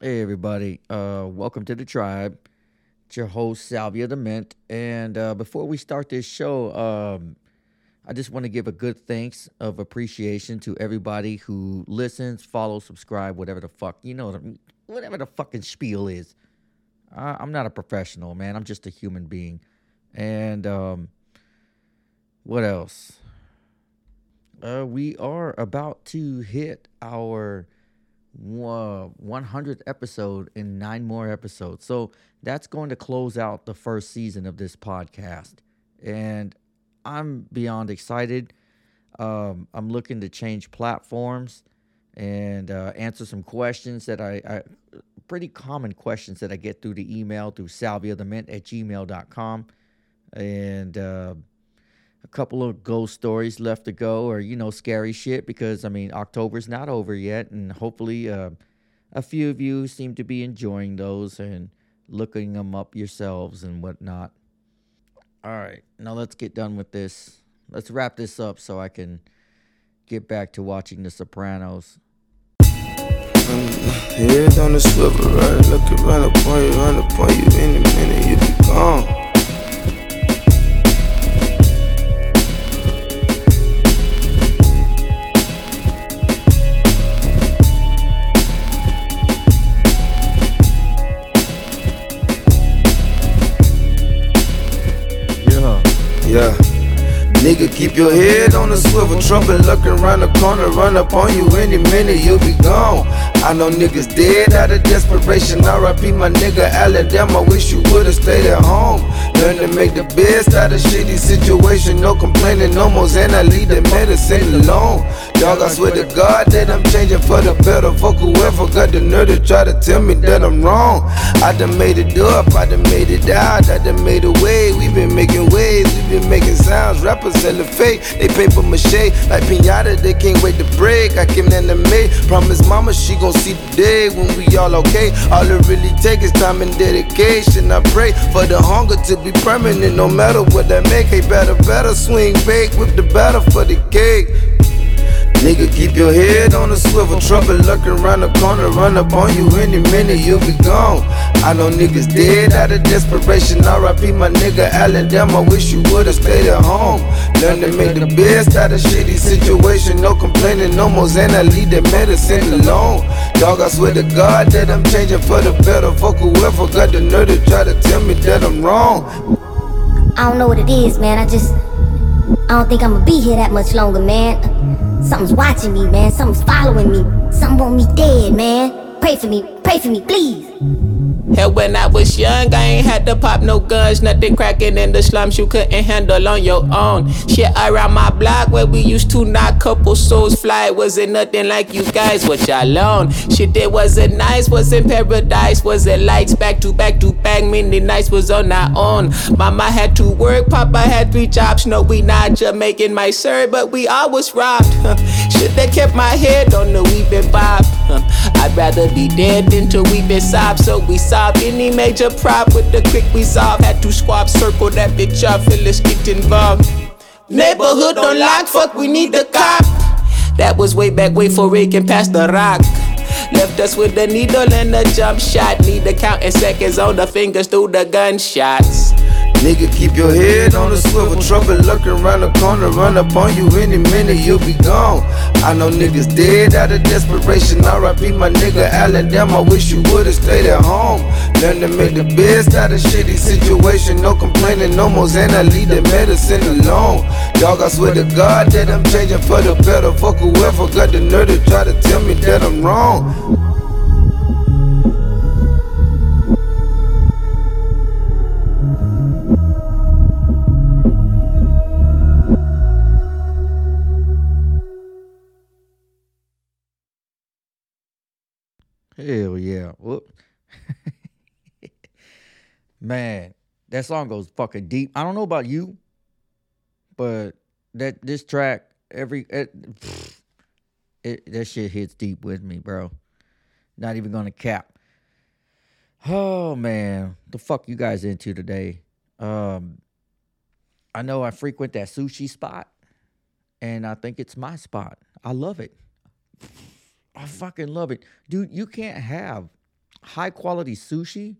Hey everybody, uh, welcome to the tribe. It's your host Salvia the Mint, and uh, before we start this show, um, I just want to give a good thanks of appreciation to everybody who listens, follows, subscribe, whatever the fuck you know, whatever the fucking spiel is. I, I'm not a professional, man. I'm just a human being, and um, what else? Uh, we are about to hit our 100th episode in nine more episodes. So that's going to close out the first season of this podcast. And I'm beyond excited. Um, I'm looking to change platforms and uh, answer some questions that I, I, pretty common questions that I get through the email through salviathemint at gmail.com. And, uh, a couple of ghost stories left to go or you know scary shit because i mean october's not over yet and hopefully uh, a few of you seem to be enjoying those and looking them up yourselves and whatnot all right now let's get done with this let's wrap this up so i can get back to watching the sopranos Head on the swivel, right? Look around upon you, you. Minute you be gone. Your head on the swivel, trumpet looking around the corner, run up on you any minute, you'll be gone. I know niggas dead out of desperation. RIP my nigga I wish you would've stayed at home. Learn to make the best out of shitty situation, no complaining, no more, and I leave the medicine alone. Dog, I swear to God that I'm changing for the better. Fuck whoever got the nerve to try to tell me that I'm wrong. I done made it up, I done made it out, I done made a way. we been making waves, we been making sounds. Rappers selling fake, they paper mache like pinata. They can't wait to break. I came in the May, promise mama she gon' see the day when we all okay. All it really take is time and dedication. I pray for the hunger to be permanent, no matter what that make. Hey, better, better swing bake with the batter for the cake. Nigga, keep your head on the swivel. Trouble lurking around the corner, run up on you any minute, you'll be gone. I know niggas dead out of desperation. RIP my nigga Allen, damn, I wish you would've stayed at home. Learn to make the best out of shitty situation. No complaining, no more Zen, I leave the medicine alone. Dog, I swear to God that I'm changing for the better. Fuck whoever got the nerve to try to tell me that I'm wrong. I don't know what it is, man. I just. I don't think I'ma be here that much longer, man. Something's watching me, man. Something's following me. Something want me dead, man. Pray for me. Pray for me, please. Hell, when I was young, I ain't had to pop no guns. Nothing cracking in the slums you couldn't handle on your own. Shit around my block where we used to knock couple souls fly. Wasn't nothing like you guys, what y'all on. Shit that wasn't nice, wasn't paradise. Wasn't lights back to back to back. Many nights was on our own. Mama had to work, Papa had three jobs. No, we not Jamaican, my sir, but we always robbed. Shit that kept my head on the weeping bob. I'd rather be dead than to weep and sob, so we any major prop with the quick resolve. Had to squab circle that bitch up, let's get involved. Neighborhood on lock, fuck, we need the cop. That was way back, way for Rick past the rock. Left us with the needle and the jump shot. Need to count in seconds on the fingers through the gunshots. Nigga, keep your head on the swivel. Trouble lurking around the corner, run up on you any minute, you'll be gone. I know niggas dead out of desperation. RIP my nigga I wish you would've stayed at home. Learn to make the best out of shitty situation. No complaining, no more Zen, I leave the medicine alone. Dog, I swear to God that I'm changing for the better. Fuck whoever got the nerve to try to tell me that I'm wrong. Hell yeah. Whoop. Man, that song goes fucking deep. I don't know about you, but that this track, every it, it that shit hits deep with me, bro. Not even gonna cap. Oh man, the fuck you guys into today? Um, I know I frequent that sushi spot, and I think it's my spot. I love it. I fucking love it. Dude, you can't have high quality sushi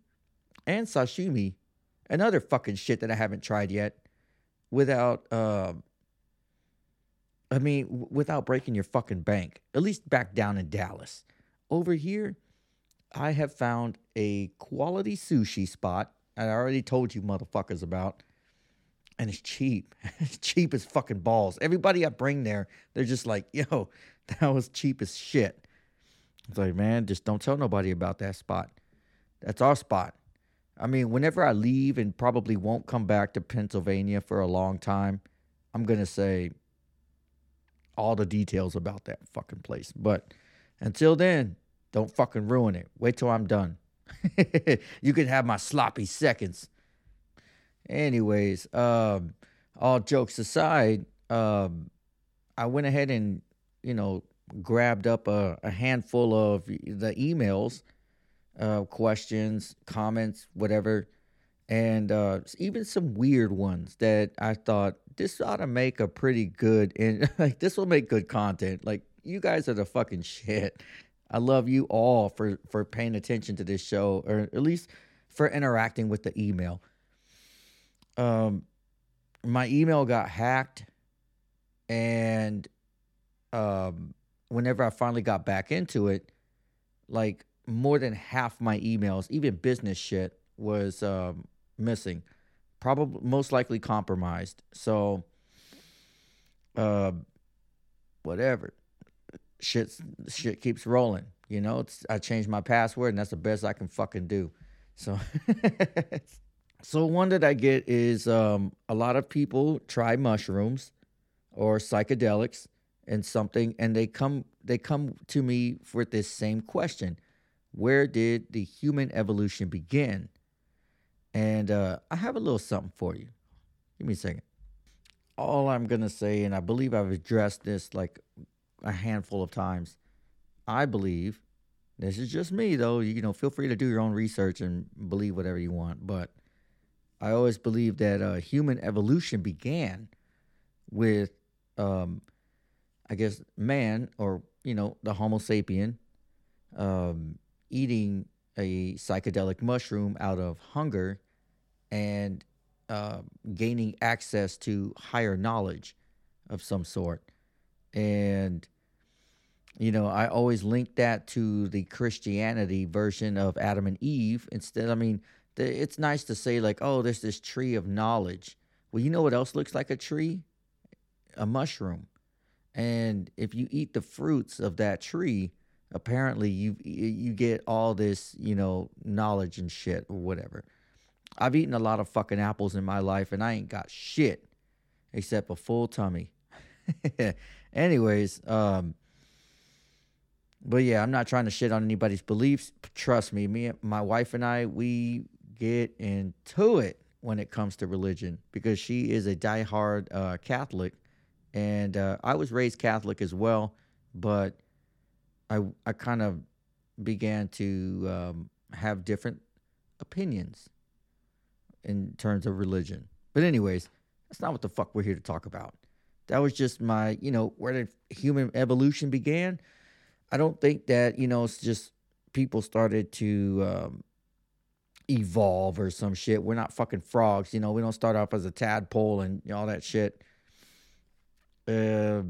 and sashimi and other fucking shit that I haven't tried yet without uh, I mean without breaking your fucking bank. At least back down in Dallas. Over here, I have found a quality sushi spot. I already told you motherfuckers about. And it's cheap. it's cheap as fucking balls. Everybody I bring there, they're just like, yo, that was cheap as shit. It's like, man, just don't tell nobody about that spot. That's our spot. I mean, whenever I leave and probably won't come back to Pennsylvania for a long time, I'm going to say all the details about that fucking place. But until then, don't fucking ruin it. Wait till I'm done. you can have my sloppy seconds. Anyways, um, all jokes aside, um, I went ahead and, you know, grabbed up a, a handful of the emails, uh, questions, comments, whatever, and uh, even some weird ones that I thought this ought to make a pretty good and like this will make good content. Like you guys are the fucking shit. I love you all for for paying attention to this show, or at least for interacting with the email. Um, my email got hacked, and um, whenever I finally got back into it, like more than half my emails, even business shit, was um, missing. Probably most likely compromised. So, uh, whatever. Shit, shit keeps rolling. You know, it's, I changed my password, and that's the best I can fucking do. So, so one that I get is um, a lot of people try mushrooms or psychedelics and something and they come they come to me for this same question. Where did the human evolution begin? And uh, i have a little something for you. Give me a second. All i'm going to say and i believe i've addressed this like a handful of times. I believe this is just me though you know feel free to do your own research and believe whatever you want but i always believe that uh, human evolution began with um, I guess, man or, you know, the Homo sapien um, eating a psychedelic mushroom out of hunger and uh, gaining access to higher knowledge of some sort. And, you know, I always link that to the Christianity version of Adam and Eve. Instead, I mean, it's nice to say, like, oh, there's this tree of knowledge. Well, you know what else looks like a tree? A mushroom. And if you eat the fruits of that tree, apparently you you get all this, you know, knowledge and shit or whatever. I've eaten a lot of fucking apples in my life and I ain't got shit except a full tummy. Anyways, um but yeah, I'm not trying to shit on anybody's beliefs. Trust me, me my wife and I we get into it when it comes to religion because she is a diehard uh, Catholic and uh, I was raised Catholic as well, but I I kind of began to um, have different opinions in terms of religion. But anyways, that's not what the fuck we're here to talk about. That was just my, you know, where the human evolution began. I don't think that, you know, it's just people started to um, evolve or some shit. We're not fucking frogs, you know. We don't start off as a tadpole and all that shit. Uh,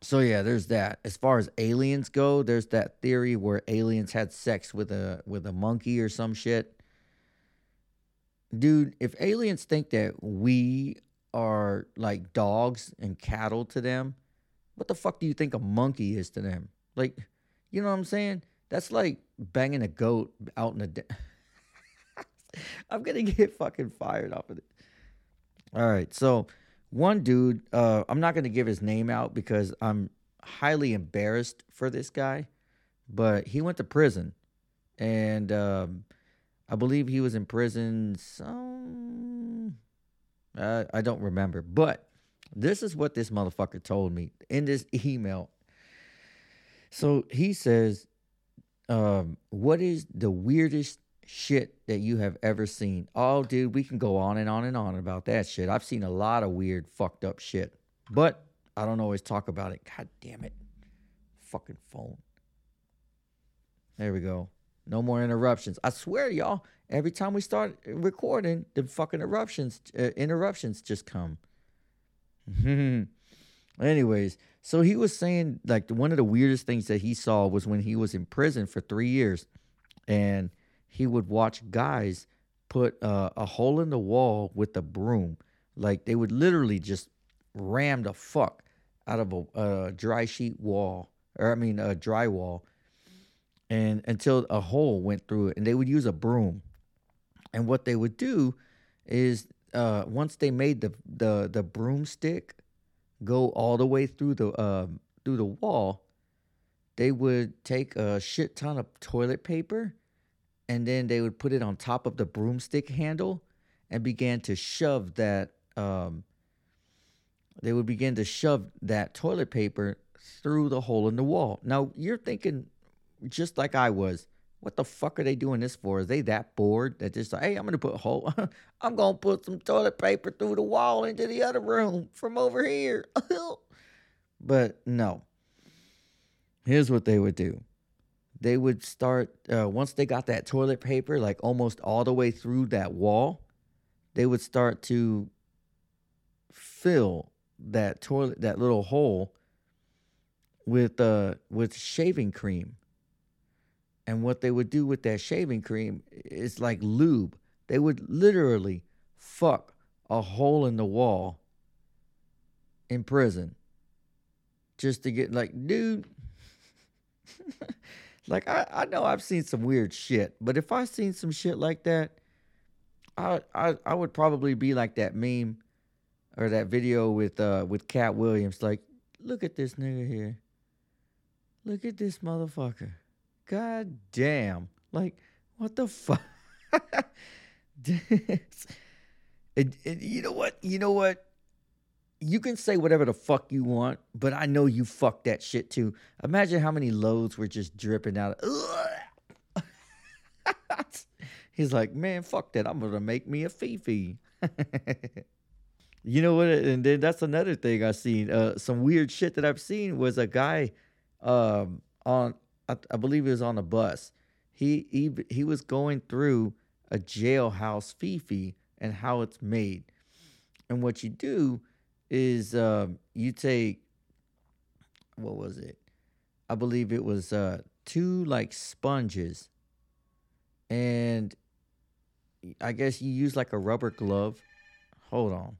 so yeah, there's that. As far as aliens go, there's that theory where aliens had sex with a with a monkey or some shit. Dude, if aliens think that we are like dogs and cattle to them, what the fuck do you think a monkey is to them? Like, you know what I'm saying? That's like banging a goat out in the. De- I'm gonna get fucking fired off of it. All right, so one dude, uh, I'm not going to give his name out because I'm highly embarrassed for this guy, but he went to prison. And um, I believe he was in prison some. Uh, I don't remember. But this is what this motherfucker told me in this email. So he says, um, What is the weirdest shit that you have ever seen. Oh, dude, we can go on and on and on about that shit. I've seen a lot of weird, fucked up shit, but I don't always talk about it. God damn it. Fucking phone. There we go. No more interruptions. I swear, y'all. Every time we start recording, the fucking eruptions, uh, interruptions just come. Anyways, so he was saying like one of the weirdest things that he saw was when he was in prison for three years, and he would watch guys put uh, a hole in the wall with a broom. Like they would literally just ram the fuck out of a, dry sheet wall, or I mean a dry wall, and until a hole went through it, and they would use a broom. And what they would do is uh, once they made the the the broomstick go all the way through the uh, through the wall, they would take a shit ton of toilet paper, and then they would put it on top of the broomstick handle, and began to shove that. Um, they would begin to shove that toilet paper through the hole in the wall. Now you're thinking, just like I was, what the fuck are they doing this for? Are they that bored that just like, hey, I'm gonna put hole, I'm gonna put some toilet paper through the wall into the other room from over here. but no. Here's what they would do. They would start uh, once they got that toilet paper like almost all the way through that wall. They would start to fill that toilet that little hole with uh with shaving cream. And what they would do with that shaving cream is like lube. They would literally fuck a hole in the wall in prison just to get like, dude. like I, I know I've seen some weird shit, but if I seen some shit like that, I I I would probably be like that meme or that video with uh with Katt Williams. Like, look at this nigga here. Look at this motherfucker. God damn. Like, what the fuck? and, and you know what? You know what? You can say whatever the fuck you want, but I know you fucked that shit too. Imagine how many loads were just dripping out. He's like, man, fuck that. I'm gonna make me a Fifi. you know what? And then that's another thing I've seen. Uh, some weird shit that I've seen was a guy um, on, I, I believe it was on a bus. He he he was going through a jailhouse Fifi and how it's made. And what you do is um, you take what was it? I believe it was uh, two like sponges, and I guess you use like a rubber glove. Hold on,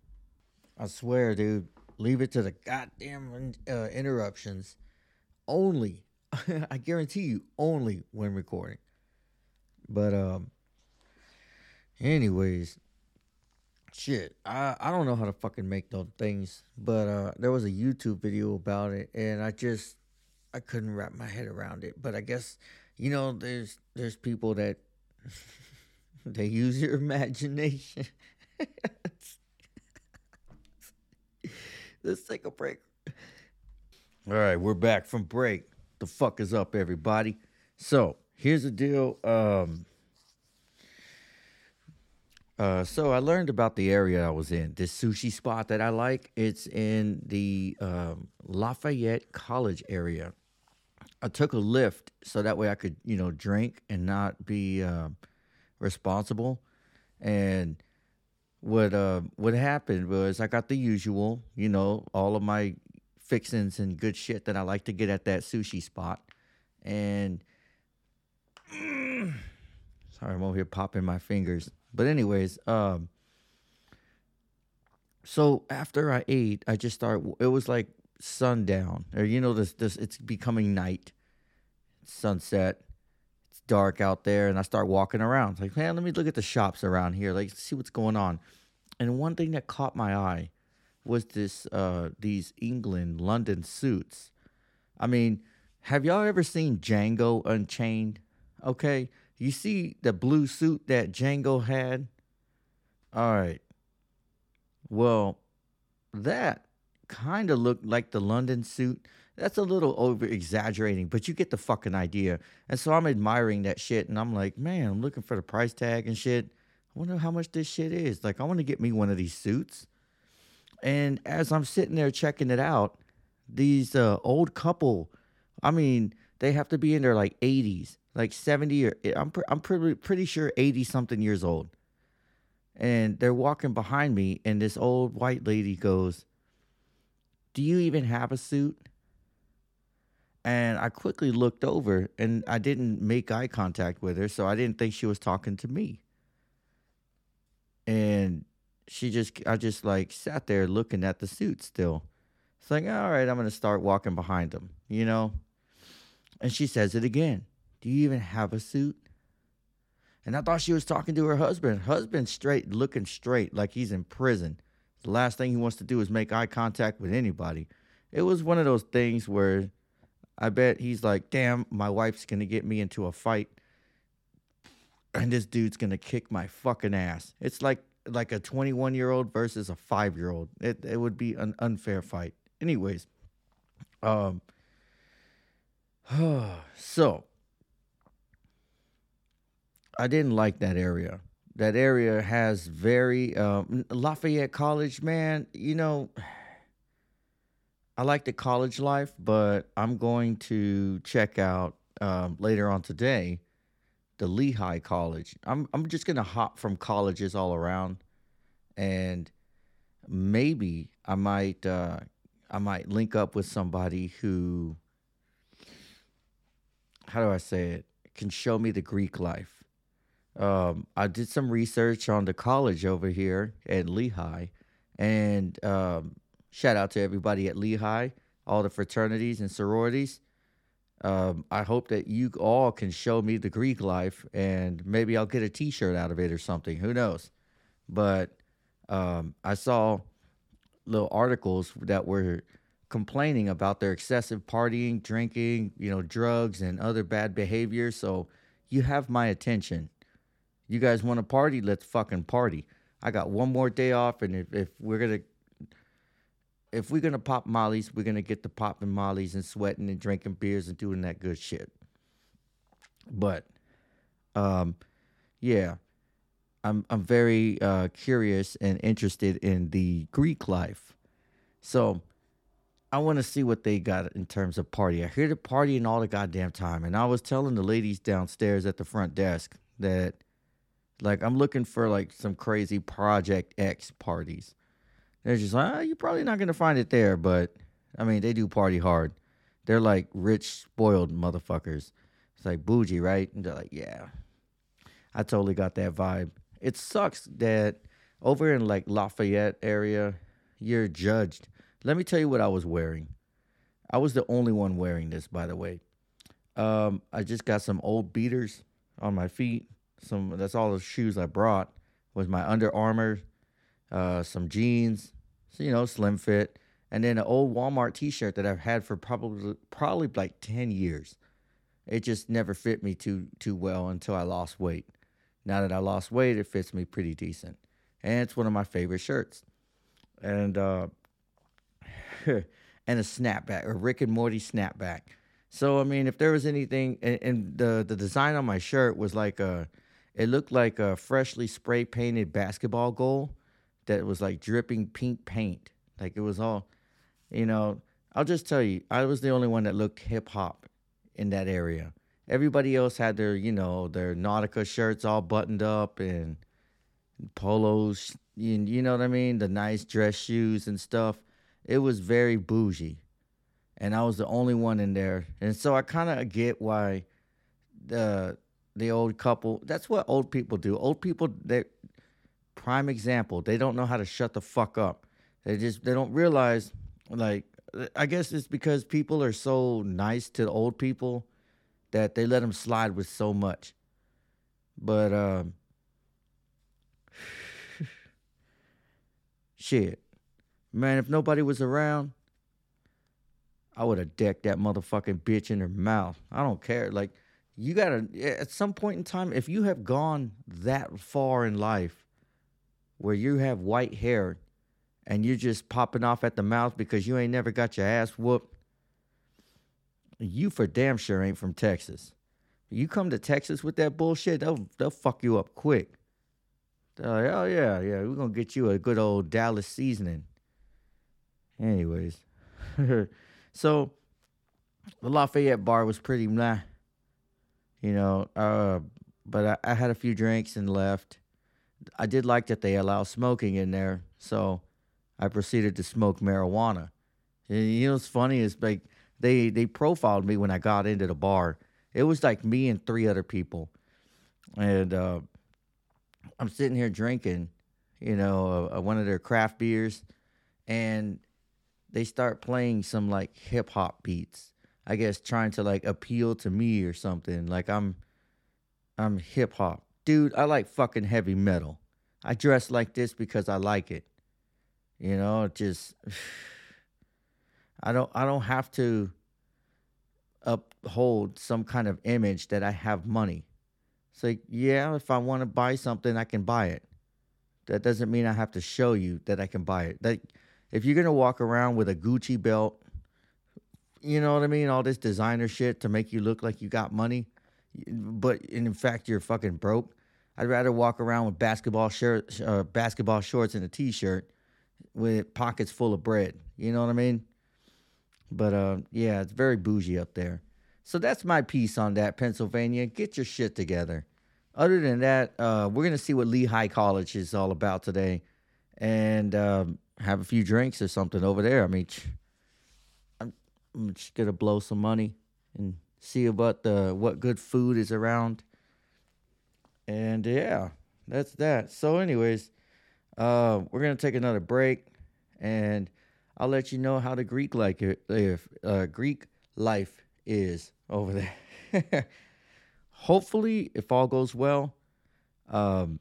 I swear, dude. Leave it to the goddamn uh, interruptions. Only, I guarantee you, only when recording. But um, anyways, shit, I I don't know how to fucking make those things, but uh, there was a YouTube video about it, and I just I couldn't wrap my head around it. But I guess you know, there's there's people that they use your imagination. Let's take a break. All right, we're back from break. The fuck is up, everybody? So here's the deal. Um, uh, so I learned about the area I was in. This sushi spot that I like. It's in the um, Lafayette College area. I took a Lyft so that way I could, you know, drink and not be um, responsible. And what uh, what happened was I got the usual, you know, all of my fixings and good shit that I like to get at that sushi spot. And sorry, I'm over here popping my fingers. But anyways, um, so after I ate, I just started. It was like sundown, or you know, this this it's becoming night, sunset. It's dark out there, and I start walking around. It's like, man, let me look at the shops around here, like see what's going on. And one thing that caught my eye was this uh these England London suits. I mean, have y'all ever seen Django Unchained? Okay, you see the blue suit that Django had? All right. Well, that kind of looked like the London suit. That's a little over exaggerating, but you get the fucking idea. And so I'm admiring that shit, and I'm like, man, I'm looking for the price tag and shit. I wonder how much this shit is. Like, I want to get me one of these suits. And as I'm sitting there checking it out, these uh, old couple, I mean, they have to be in their like 80s, like 70 or eh, I'm pre- I'm pretty pretty sure 80 something years old. And they're walking behind me and this old white lady goes, "Do you even have a suit?" And I quickly looked over and I didn't make eye contact with her, so I didn't think she was talking to me. And she just I just like sat there looking at the suit still. It's like, all right, I'm gonna start walking behind them, you know? And she says it again. Do you even have a suit? And I thought she was talking to her husband. Husband straight, looking straight, like he's in prison. The last thing he wants to do is make eye contact with anybody. It was one of those things where I bet he's like, damn, my wife's gonna get me into a fight. And this dude's gonna kick my fucking ass. It's like like a 21 year old versus a five year old. It it would be an unfair fight. Anyways, um, so I didn't like that area. That area has very um, Lafayette College, man. You know, I like the college life, but I'm going to check out um, later on today the Lehigh College. I'm I'm just gonna hop from colleges all around, and maybe I might uh, I might link up with somebody who, how do I say it, can show me the Greek life. Um, I did some research on the college over here at Lehigh, and um, shout out to everybody at Lehigh, all the fraternities and sororities. Um, I hope that you all can show me the Greek life, and maybe I'll get a T-shirt out of it or something. Who knows? But um, I saw little articles that were complaining about their excessive partying, drinking, you know, drugs, and other bad behavior. So you have my attention. You guys want to party? Let's fucking party. I got one more day off, and if, if we're gonna if we're gonna pop mollies, we're gonna get the popping mollies and sweating and drinking beers and doing that good shit. But, um, yeah, I'm I'm very uh, curious and interested in the Greek life, so I want to see what they got in terms of party. I hear the partying all the goddamn time, and I was telling the ladies downstairs at the front desk that like I'm looking for like some crazy Project X parties. They're just like, oh, you're probably not gonna find it there, but I mean, they do party hard. They're like rich, spoiled motherfuckers. It's like bougie, right? And they're like, yeah. I totally got that vibe. It sucks that over in like Lafayette area, you're judged. Let me tell you what I was wearing. I was the only one wearing this, by the way. Um, I just got some old beaters on my feet some that's all the shoes I brought was my Under Armour, uh, some jeans, so, you know, slim fit, and then an old Walmart T-shirt that I've had for probably probably like ten years. It just never fit me too too well until I lost weight. Now that I lost weight, it fits me pretty decent, and it's one of my favorite shirts. And uh, and a snapback, a Rick and Morty snapback. So I mean, if there was anything, and, and the the design on my shirt was like a it looked like a freshly spray painted basketball goal that was like dripping pink paint. Like it was all, you know. I'll just tell you, I was the only one that looked hip hop in that area. Everybody else had their, you know, their Nautica shirts all buttoned up and polos, you, you know what I mean? The nice dress shoes and stuff. It was very bougie. And I was the only one in there. And so I kind of get why the the old couple. That's what old people do. Old people, they prime example. They don't know how to shut the fuck up. They just they don't realize like I guess it's because people are so nice to old people that they let them slide with so much. But um shit. Man, if nobody was around, I would have decked that motherfucking bitch in her mouth. I don't care. Like you gotta at some point in time if you have gone that far in life where you have white hair and you're just popping off at the mouth because you ain't never got your ass whooped you for damn sure ain't from texas. You come to texas with that bullshit they'll, they'll fuck you up quick. They're like oh yeah yeah we're gonna get you a good old dallas seasoning. Anyways so the lafayette bar was pretty nah you know. Uh, but I, I had a few drinks and left. I did like that they allow smoking in there, so I proceeded to smoke marijuana. And you know what's funny is like they they profiled me when I got into the bar. It was like me and three other people, and uh, I'm sitting here drinking, you know, uh, one of their craft beers, and they start playing some like hip hop beats. I guess trying to like appeal to me or something. Like I'm I'm hip hop. Dude, I like fucking heavy metal. I dress like this because I like it. You know, just I don't I don't have to uphold some kind of image that I have money. It's like, yeah, if I want to buy something, I can buy it. That doesn't mean I have to show you that I can buy it. That if you're gonna walk around with a Gucci belt, you know what I mean, all this designer shit to make you look like you got money, but in fact you're fucking broke. I'd rather walk around with basketball shirt, uh, basketball shorts and a t-shirt with pockets full of bread. You know what I mean? But uh, yeah, it's very bougie up there. So that's my piece on that, Pennsylvania. Get your shit together. Other than that, uh, we're gonna see what Lehigh College is all about today, and um, have a few drinks or something over there. I mean, I'm, I'm just gonna blow some money and see what the what good food is around. And yeah, that's that. So, anyways, uh, we're gonna take another break, and I'll let you know how the Greek like if uh, Greek life is over there. Hopefully, if all goes well, um,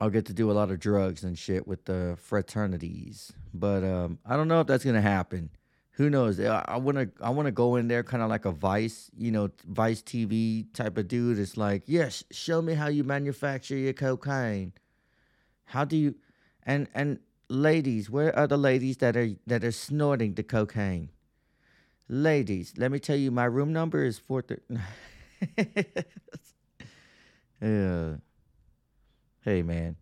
I'll get to do a lot of drugs and shit with the fraternities. But um, I don't know if that's gonna happen. Who knows? I wanna I wanna go in there kind of like a Vice, you know, Vice TV type of dude. It's like, yes, show me how you manufacture your cocaine. How do you? And and ladies, where are the ladies that are that are snorting the cocaine? Ladies, let me tell you, my room number is four thirty. yeah. Hey man,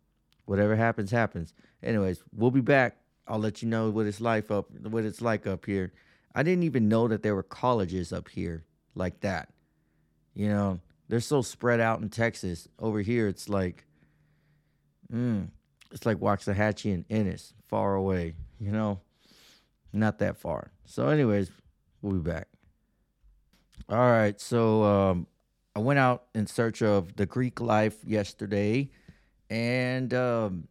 whatever happens, happens. Anyways, we'll be back. I'll let you know what it's like up, what it's like up here. I didn't even know that there were colleges up here like that. You know, they're so spread out in Texas. Over here, it's like, mm, it's like Waxahachie and Ennis, far away. You know, not that far. So, anyways, we'll be back. All right, so um, I went out in search of the Greek life yesterday, and um,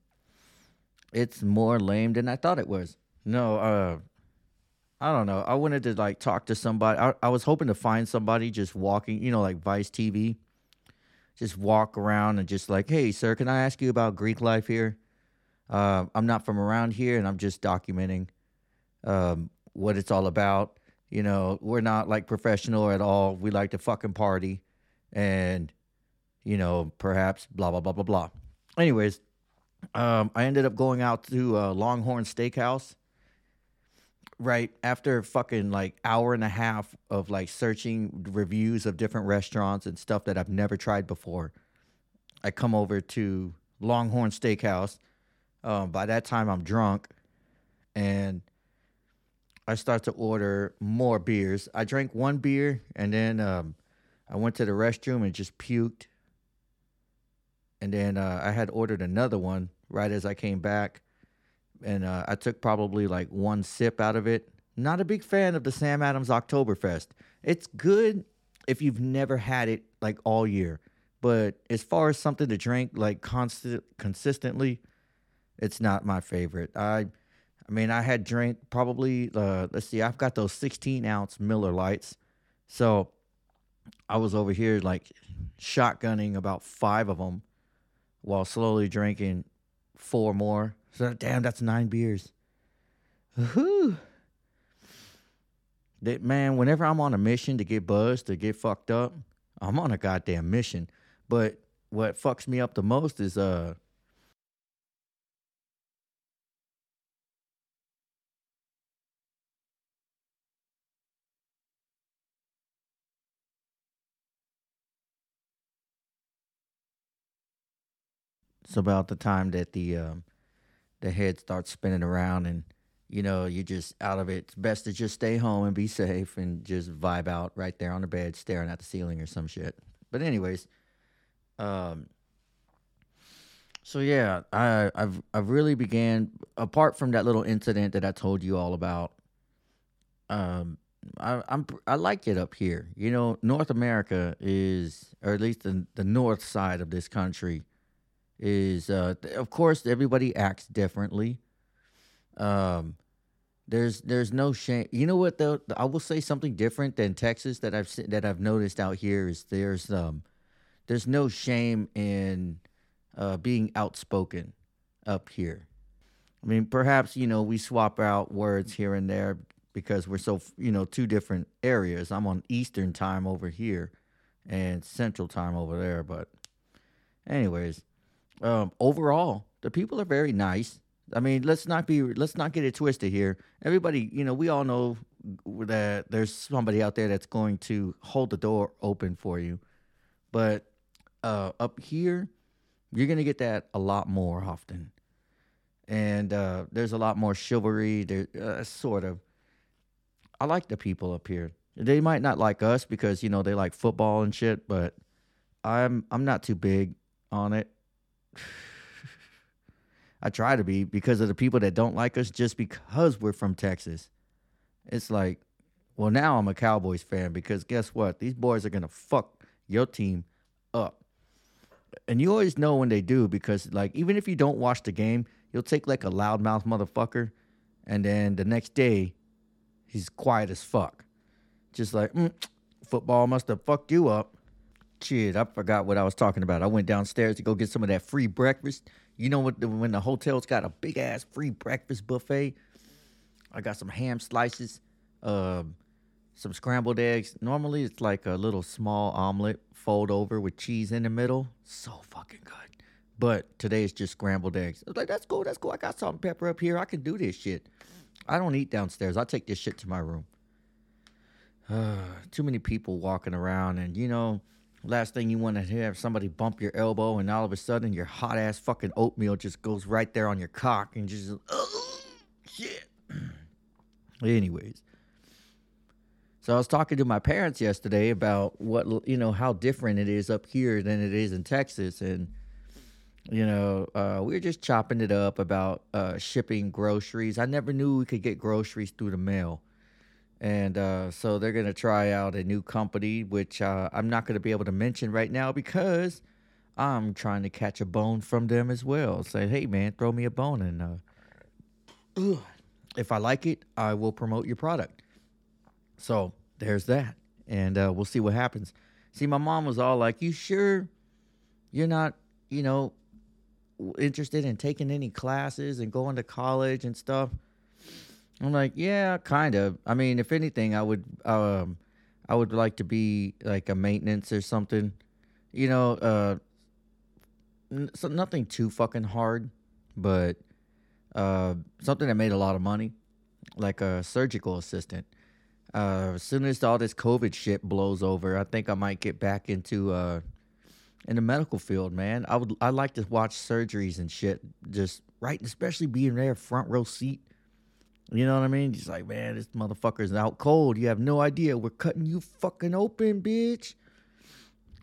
it's more lame than I thought it was. No, uh, I don't know. I wanted to like talk to somebody. I, I was hoping to find somebody just walking, you know, like Vice TV, just walk around and just like, hey, sir, can I ask you about Greek life here? Uh, I'm not from around here, and I'm just documenting um, what it's all about. You know, we're not like professional at all. We like to fucking party, and you know, perhaps blah blah blah blah blah. Anyways, um, I ended up going out to uh, Longhorn Steakhouse. Right after fucking like hour and a half of like searching reviews of different restaurants and stuff that I've never tried before, I come over to Longhorn Steakhouse. Um, by that time, I'm drunk, and I start to order more beers. I drank one beer, and then um, I went to the restroom and just puked. And then uh, I had ordered another one right as I came back, and uh, I took probably like one sip out of it. Not a big fan of the Sam Adams Oktoberfest. It's good if you've never had it like all year, but as far as something to drink like constant consistently, it's not my favorite. I, I mean, I had drank probably. Uh, let's see, I've got those 16 ounce Miller Lites, so I was over here like shotgunning about five of them while slowly drinking four more. So damn, that's nine beers. Whew. That man, whenever I'm on a mission to get buzzed, to get fucked up, I'm on a goddamn mission. But what fucks me up the most is uh it's about the time that the um the head starts spinning around and you know, you're just out of it. It's best to just stay home and be safe and just vibe out right there on the bed, staring at the ceiling or some shit. But anyways, um, so yeah, I, I've I've really began apart from that little incident that I told you all about. Um, I, I'm I like it up here. You know, North America is, or at least the the north side of this country, is. Uh, of course, everybody acts differently. Um, there's there's no shame. You know what though? I will say something different than Texas that I've that I've noticed out here is there's um there's no shame in uh, being outspoken up here. I mean, perhaps you know we swap out words here and there because we're so you know two different areas. I'm on Eastern time over here, and Central time over there. But, anyways, um, overall, the people are very nice. I mean, let's not be let's not get it twisted here. Everybody, you know, we all know that there's somebody out there that's going to hold the door open for you. But uh, up here, you're gonna get that a lot more often, and uh, there's a lot more chivalry. There, uh, sort of. I like the people up here. They might not like us because you know they like football and shit, but I'm I'm not too big on it. I try to be because of the people that don't like us just because we're from Texas. It's like, well, now I'm a Cowboys fan because guess what? These boys are going to fuck your team up. And you always know when they do because, like, even if you don't watch the game, you'll take like a loudmouth motherfucker, and then the next day, he's quiet as fuck. Just like, mm, football must have fucked you up. Shit, I forgot what I was talking about. I went downstairs to go get some of that free breakfast. You know what? When the hotel's got a big ass free breakfast buffet, I got some ham slices, um, some scrambled eggs. Normally it's like a little small omelet fold over with cheese in the middle. So fucking good. But today it's just scrambled eggs. I was like, that's cool, that's cool. I got salt and pepper up here. I can do this shit. I don't eat downstairs. I take this shit to my room. Uh, too many people walking around, and you know, last thing you want to have somebody bump your elbow, and all of a sudden your hot ass fucking oatmeal just goes right there on your cock, and just oh shit. Anyways, so I was talking to my parents yesterday about what you know how different it is up here than it is in Texas, and you know uh, we were just chopping it up about uh, shipping groceries. I never knew we could get groceries through the mail, and uh, so they're gonna try out a new company, which uh, I'm not gonna be able to mention right now because I'm trying to catch a bone from them as well. Say, hey man, throw me a bone, and uh, if I like it, I will promote your product. So there's that. And uh, we'll see what happens. See, my mom was all like, You sure you're not, you know, interested in taking any classes and going to college and stuff? I'm like, Yeah, kind of. I mean, if anything, I would, um, I would like to be like a maintenance or something, you know, uh, n- so nothing too fucking hard, but uh, something that made a lot of money, like a surgical assistant. Uh, as soon as all this COVID shit blows over, I think I might get back into uh, in the medical field, man. I would I like to watch surgeries and shit, just right, especially being there front row seat. You know what I mean? Just like, man, this motherfucker's out cold. You have no idea. We're cutting you fucking open, bitch.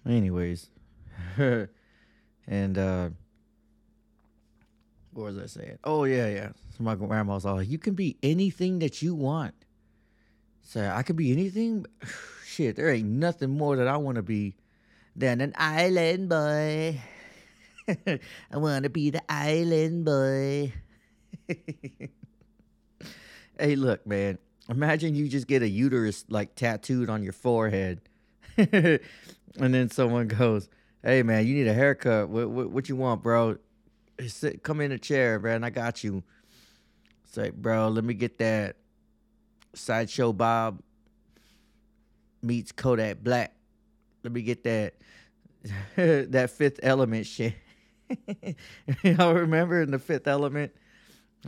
Anyways, and uh, what was I saying? Oh yeah, yeah. So my grandma's all like, you can be anything that you want. So I could be anything. Shit, there ain't nothing more that I want to be than an island boy. I want to be the island boy. hey, look, man. Imagine you just get a uterus like tattooed on your forehead, and then someone goes, "Hey, man, you need a haircut. What what, what you want, bro? Sit, come in a chair, man. I got you." Say, bro, let me get that Sideshow Bob meets Kodak Black. Let me get that that Fifth Element shit. Y'all remember in the Fifth Element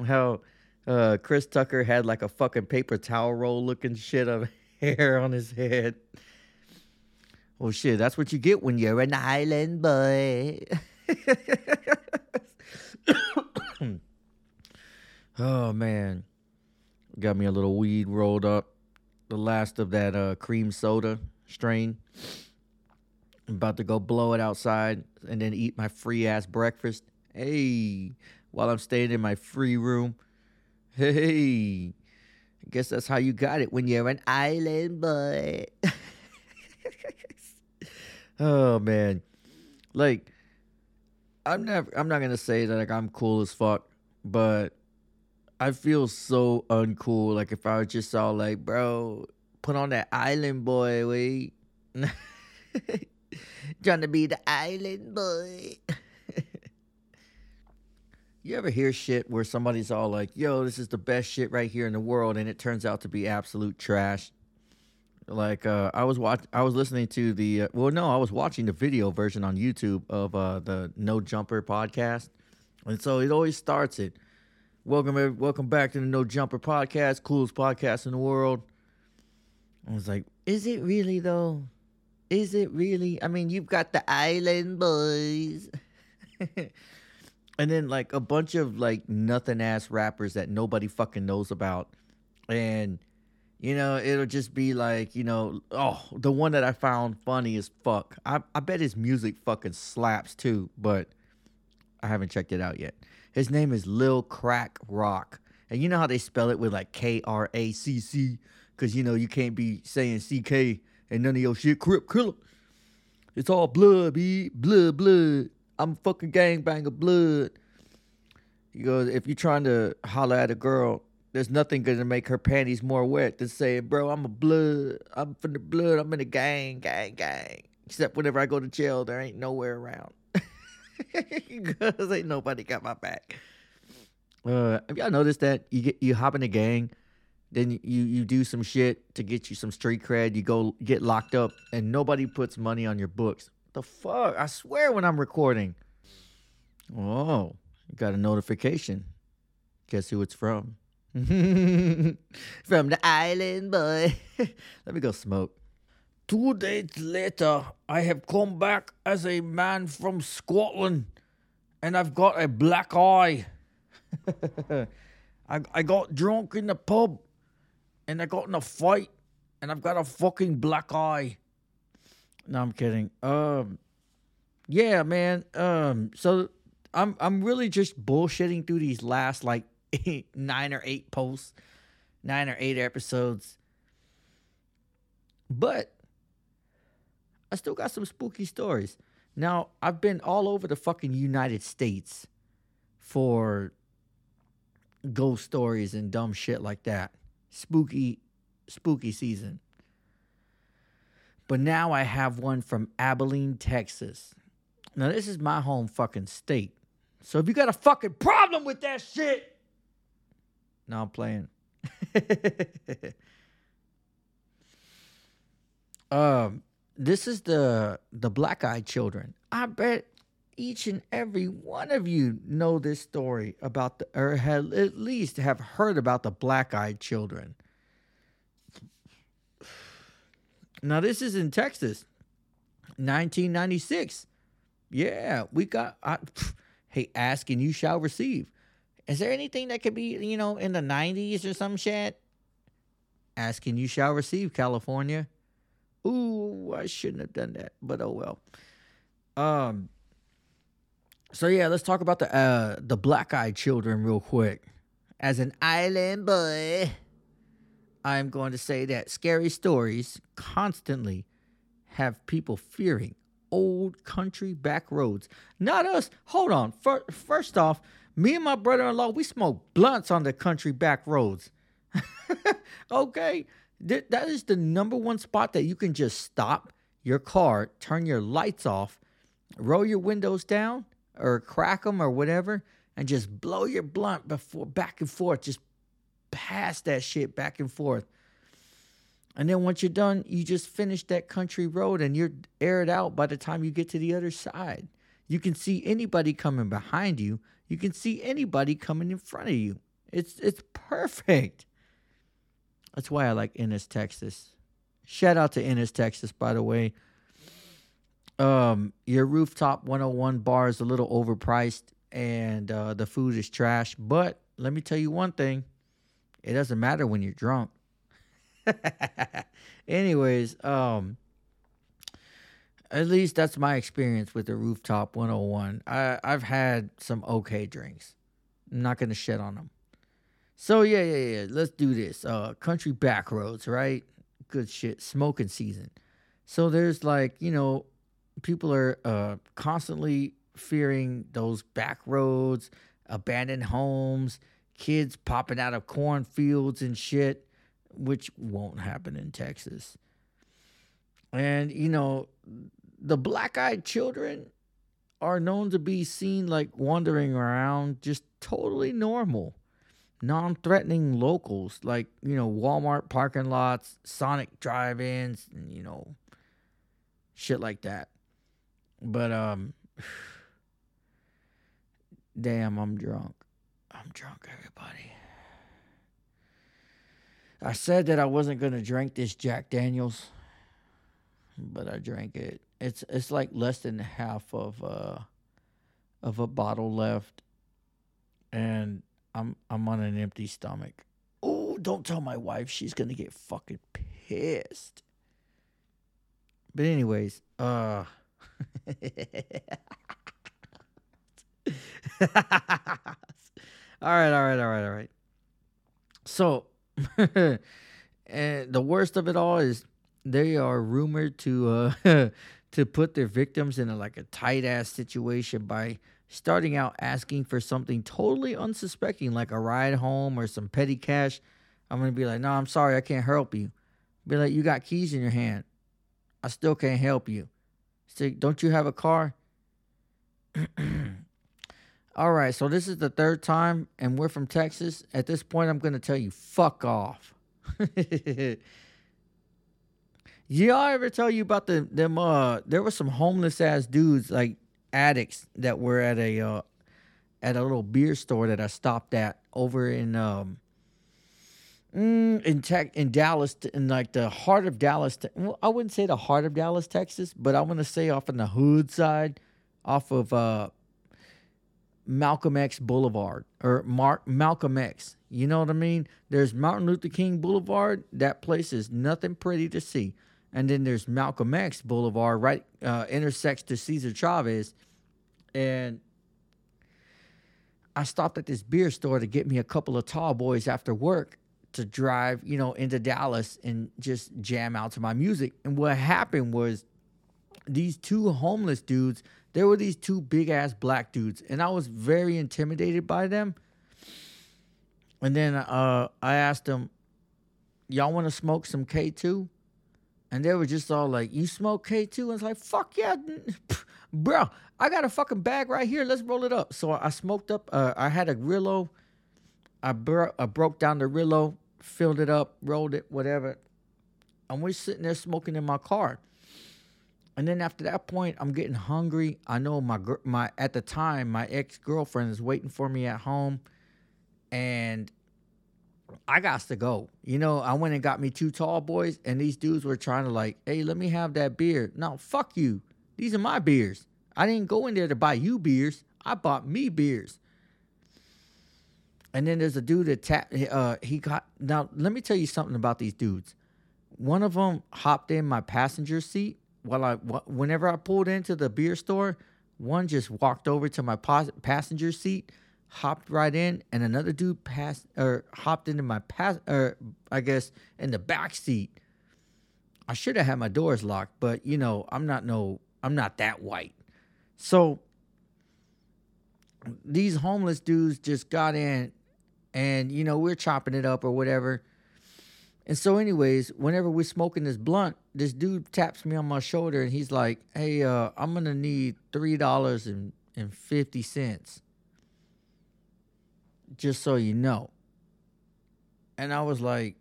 how uh, Chris Tucker had like a fucking paper towel roll looking shit of hair on his head. Well, shit, that's what you get when you're an island boy. oh man. Got me a little weed rolled up. The last of that uh, cream soda strain. I'm about to go blow it outside and then eat my free ass breakfast. Hey, while I'm staying in my free room. Hey, I guess that's how you got it when you're an island boy. oh man, like I'm never. I'm not gonna say that like I'm cool as fuck, but I feel so uncool. Like if I was just all like, bro, put on that island boy, wait. Trying to be the island boy. You ever hear shit where somebody's all like, yo, this is the best shit right here in the world, and it turns out to be absolute trash? Like uh, I was watch, I was listening to the uh, well, no, I was watching the video version on YouTube of uh, the No Jumper podcast, and so it always starts it. Welcome, welcome back to the No Jumper podcast, coolest podcast in the world. I was like, is it really though? Is it really? I mean, you've got the Island Boys. and then like a bunch of like nothing ass rappers that nobody fucking knows about. And you know, it'll just be like, you know, oh, the one that I found funny as fuck. I, I bet his music fucking slaps too, but I haven't checked it out yet. His name is Lil Crack Rock. And you know how they spell it with like K R A C C? Because, you know, you can't be saying C K and none of your shit Crip Killer. It's all blood, be blood, blood. I'm a fucking gangbanger blood. He goes, if you're trying to holler at a girl, there's nothing gonna make her panties more wet than saying, "Bro, I'm a blood. I'm from the blood. I'm in a gang, gang, gang." Except whenever I go to jail, there ain't nowhere around because ain't nobody got my back. Uh, have y'all noticed that you get you hop in a gang, then you you do some shit to get you some street cred. You go get locked up, and nobody puts money on your books. The fuck! I swear when I'm recording. Oh, got a notification. Guess who it's from? From the island, boy. Let me go smoke. Two days later, I have come back as a man from Scotland, and I've got a black eye. I, I got drunk in the pub, and I got in a fight, and I've got a fucking black eye. No, I'm kidding. Um, yeah, man. Um, so I'm I'm really just bullshitting through these last like eight, nine or eight posts, nine or eight episodes. But I still got some spooky stories. Now, I've been all over the fucking United States for ghost stories and dumb shit like that. Spooky, spooky season. But now I have one from Abilene, Texas. Now, this is my home fucking state. So if you got a fucking problem with that shit, no, I'm playing. um, this is the the black eyed children. I bet each and every one of you know this story about the or have at least have heard about the black eyed children. Now this is in Texas, 1996. Yeah, we got. I, hey, ask and you shall receive. Is there anything that could be, you know, in the 90s or some shit? Asking you shall receive, California. Ooh, I shouldn't have done that, but oh well. Um so yeah, let's talk about the uh the black-eyed children real quick. As an island boy, I'm going to say that scary stories constantly have people fearing old country back roads. Not us. Hold on. First off, me and my brother in law, we smoke blunts on the country back roads. okay? That is the number one spot that you can just stop your car, turn your lights off, roll your windows down, or crack them or whatever, and just blow your blunt before back and forth. Just pass that shit back and forth. And then once you're done, you just finish that country road and you're aired out by the time you get to the other side. You can see anybody coming behind you. You can see anybody coming in front of you. It's it's perfect. That's why I like Ennis, Texas. Shout out to Ennis, Texas, by the way. Um, your rooftop 101 bar is a little overpriced and uh, the food is trash. But let me tell you one thing It doesn't matter when you're drunk. Anyways, um, at least that's my experience with the rooftop 101. I I've had some okay drinks. I'm not gonna shit on them. So yeah, yeah, yeah. Let's do this. Uh, country back roads, right? Good shit. Smoking season. So there's like you know, people are uh constantly fearing those back roads, abandoned homes, kids popping out of cornfields and shit, which won't happen in Texas. And you know, the black-eyed children are known to be seen like wandering around just totally normal non-threatening locals like you know walmart parking lots sonic drive-ins and you know shit like that but um damn i'm drunk i'm drunk everybody i said that i wasn't to drink this jack daniels but i drank it it's it's like less than half of uh of a bottle left and I'm I'm on an empty stomach. Oh, don't tell my wife. She's gonna get fucking pissed. But anyways, uh all right, all right, all right, all right. So and the worst of it all is they are rumored to uh to put their victims in a, like a tight ass situation by starting out asking for something totally unsuspecting, like a ride home or some petty cash, I'm gonna be like, no, I'm sorry, I can't help you. Be like, you got keys in your hand. I still can't help you. Say, don't you have a car? All right, so this is the third time, and we're from Texas. At this point, I'm gonna tell you, fuck off. Y'all ever tell you about the them? Uh, there were some homeless ass dudes like addicts that were at a uh, at a little beer store that I stopped at over in um mm, in tech in Dallas in like the heart of Dallas. Well, I wouldn't say the heart of Dallas, Texas, but I want to say off in the hood side, off of uh Malcolm X Boulevard or Mark Malcolm X. You know what I mean? There's Martin Luther King Boulevard. That place is nothing pretty to see and then there's Malcolm X Boulevard, right, uh, intersects to Cesar Chavez, and I stopped at this beer store to get me a couple of tall boys after work to drive, you know, into Dallas and just jam out to my music. And what happened was these two homeless dudes, there were these two big ass black dudes, and I was very intimidated by them. And then uh, I asked them, Y'all want to smoke some K2? and they were just all like, "You smoke K 2 And it's like, "Fuck yeah, bro! I got a fucking bag right here. Let's roll it up." So I smoked up. Uh, I had a Rillo. I, bro- I broke down the Rillo, filled it up, rolled it, whatever. And we're sitting there smoking in my car. And then after that point, I'm getting hungry. I know my my at the time my ex girlfriend is waiting for me at home, and I got to go. You know, I went and got me two tall boys, and these dudes were trying to like, hey, let me have that beer. No, fuck you. These are my beers. I didn't go in there to buy you beers. I bought me beers. And then there's a dude that tap. Uh, he got now. Let me tell you something about these dudes. One of them hopped in my passenger seat while I, whenever I pulled into the beer store. One just walked over to my passenger seat hopped right in, and another dude passed or hopped into my pass or I guess in the back seat. I should have had my doors locked, but you know I'm not no I'm not that white. So these homeless dudes just got in, and you know we're chopping it up or whatever. And so, anyways, whenever we're smoking this blunt, this dude taps me on my shoulder and he's like, "Hey, uh, I'm gonna need three dollars and and fifty cents." just so you know. And I was like,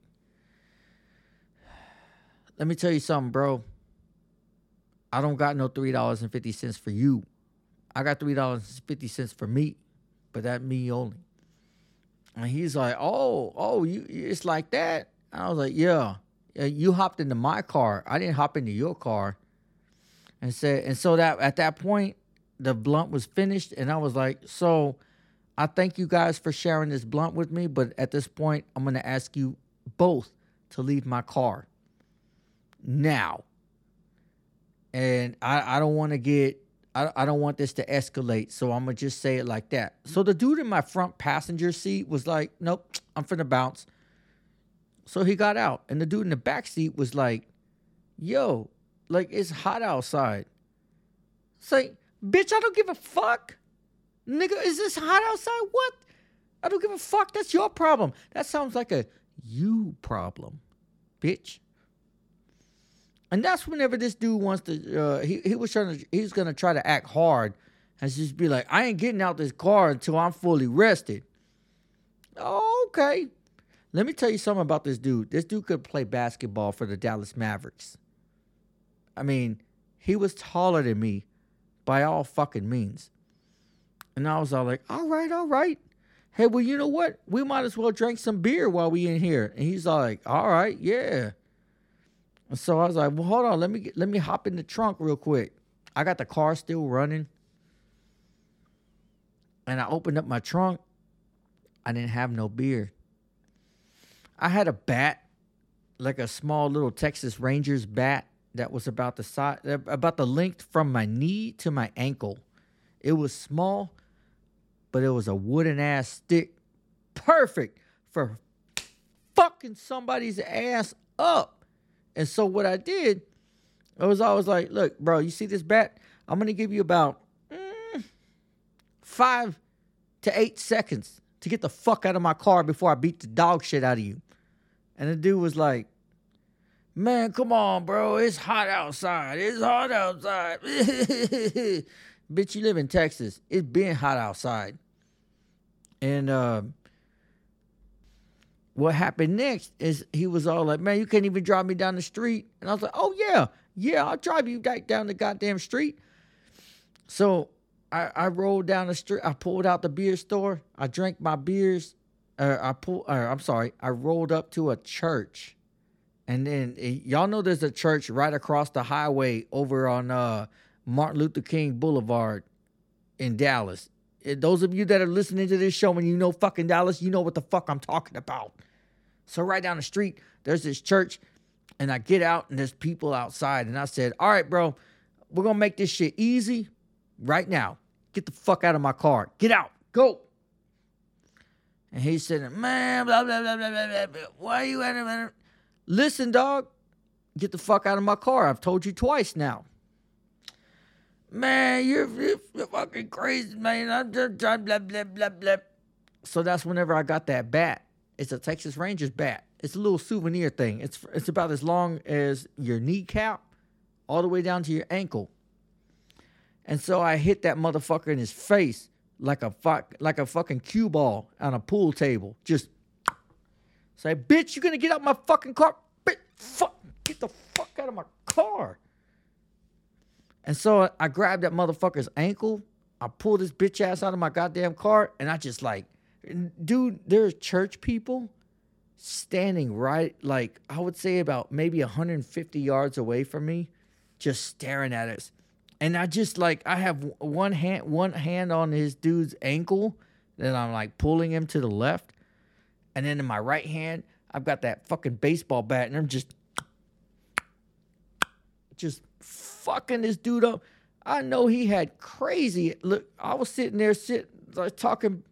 let me tell you something, bro. I don't got no $3.50 for you. I got $3.50 for me, but that me only. And he's like, oh, oh, you, it's like that. I was like, yeah. You hopped into my car. I didn't hop into your car. And said, and so that at that point, the blunt was finished, and I was like, so I thank you guys for sharing this blunt with me, but at this point, I'm going to ask you both to leave my car now. And I, I don't want to get, I, I don't want this to escalate. So I'm going to just say it like that. So the dude in my front passenger seat was like, nope, I'm finna bounce. So he got out. And the dude in the back seat was like, yo, like it's hot outside. It's like, bitch, I don't give a fuck. Nigga, is this hot outside? What? I don't give a fuck. That's your problem. That sounds like a you problem, bitch. And that's whenever this dude wants to, uh, he, he was trying to, he's to try to act hard and just be like, I ain't getting out this car until I'm fully rested. Okay. Let me tell you something about this dude. This dude could play basketball for the Dallas Mavericks. I mean, he was taller than me by all fucking means. And I was all like, all right, all right. Hey, well, you know what? We might as well drink some beer while we in here. And he's like, all right, yeah. And so I was like, well, hold on, let me get, let me hop in the trunk real quick. I got the car still running. And I opened up my trunk. I didn't have no beer. I had a bat, like a small little Texas Rangers bat that was about the size about the length from my knee to my ankle. It was small, but it was a wooden ass stick. Perfect for fucking somebody's ass up. And so what I did, I was always like, look, bro, you see this bat? I'm gonna give you about mm, five to eight seconds to get the fuck out of my car before I beat the dog shit out of you. And the dude was like, Man, come on, bro. It's hot outside. It's hot outside. Bitch, you live in Texas. It's been hot outside. And uh, what happened next is he was all like, Man, you can't even drive me down the street. And I was like, Oh, yeah. Yeah, I'll drive you down the goddamn street. So I, I rolled down the street. I pulled out the beer store. I drank my beers. Uh, I pulled, uh, I'm sorry. I rolled up to a church and then eh, y'all know there's a church right across the highway over on uh, Martin Luther King Boulevard in Dallas. Eh, those of you that are listening to this show and you know fucking Dallas, you know what the fuck I'm talking about. So right down the street, there's this church, and I get out and there's people outside, and I said, "All right, bro, we're gonna make this shit easy right now. Get the fuck out of my car. Get out. Go." And he said, "Man, blah blah blah blah blah. blah. Why are you at a Listen, dog, get the fuck out of my car. I've told you twice now. Man, you're, you're fucking crazy, man. I'm just blah, blah, blah, blah, blah. So that's whenever I got that bat. It's a Texas Rangers bat. It's a little souvenir thing. It's it's about as long as your kneecap, all the way down to your ankle. And so I hit that motherfucker in his face like a fuck like a fucking cue ball on a pool table. Just Say, bitch, you're gonna get out my fucking car. Bitch, fuck, get the fuck out of my car. And so I grabbed that motherfucker's ankle. I pulled this bitch ass out of my goddamn car, and I just like, dude, there's church people standing right, like I would say about maybe 150 yards away from me, just staring at us. And I just like I have one hand one hand on his dude's ankle, then I'm like pulling him to the left, and then in my right hand, I've got that fucking baseball bat, and I'm just, just fucking this dude up. I know he had crazy. Look, I was sitting there, sitting, like, talking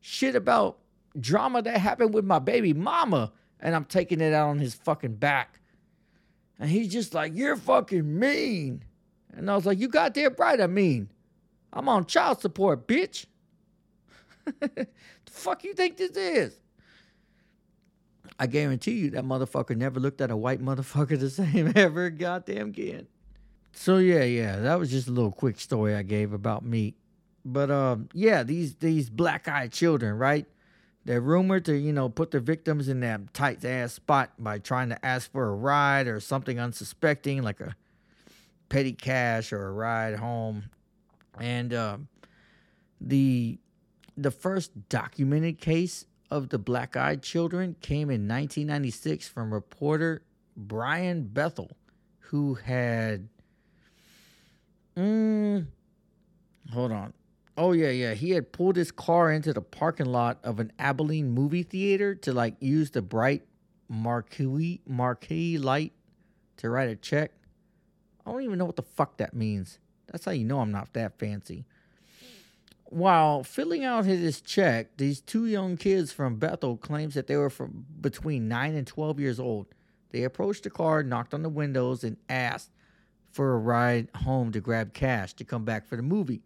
shit about drama that happened with my baby mama, and I'm taking it out on his fucking back. And he's just like, You're fucking mean. And I was like, You got goddamn right, I mean. I'm on child support, bitch. the fuck you think this is? I guarantee you that motherfucker never looked at a white motherfucker the same ever goddamn again. So yeah, yeah, that was just a little quick story I gave about me. But um, yeah, these these black eyed children, right? They're rumored to, you know, put their victims in that tight ass spot by trying to ask for a ride or something unsuspecting, like a petty cash or a ride home. And um, the the first documented case of the black eyed children came in 1996 from reporter Brian Bethel, who had. Mm, hold on. Oh yeah, yeah. He had pulled his car into the parking lot of an Abilene movie theater to like use the bright marquee marquee light to write a check. I don't even know what the fuck that means. That's how you know I'm not that fancy. While filling out his check, these two young kids from Bethel claims that they were from between 9 and 12 years old. They approached the car, knocked on the windows, and asked for a ride home to grab cash to come back for the movie.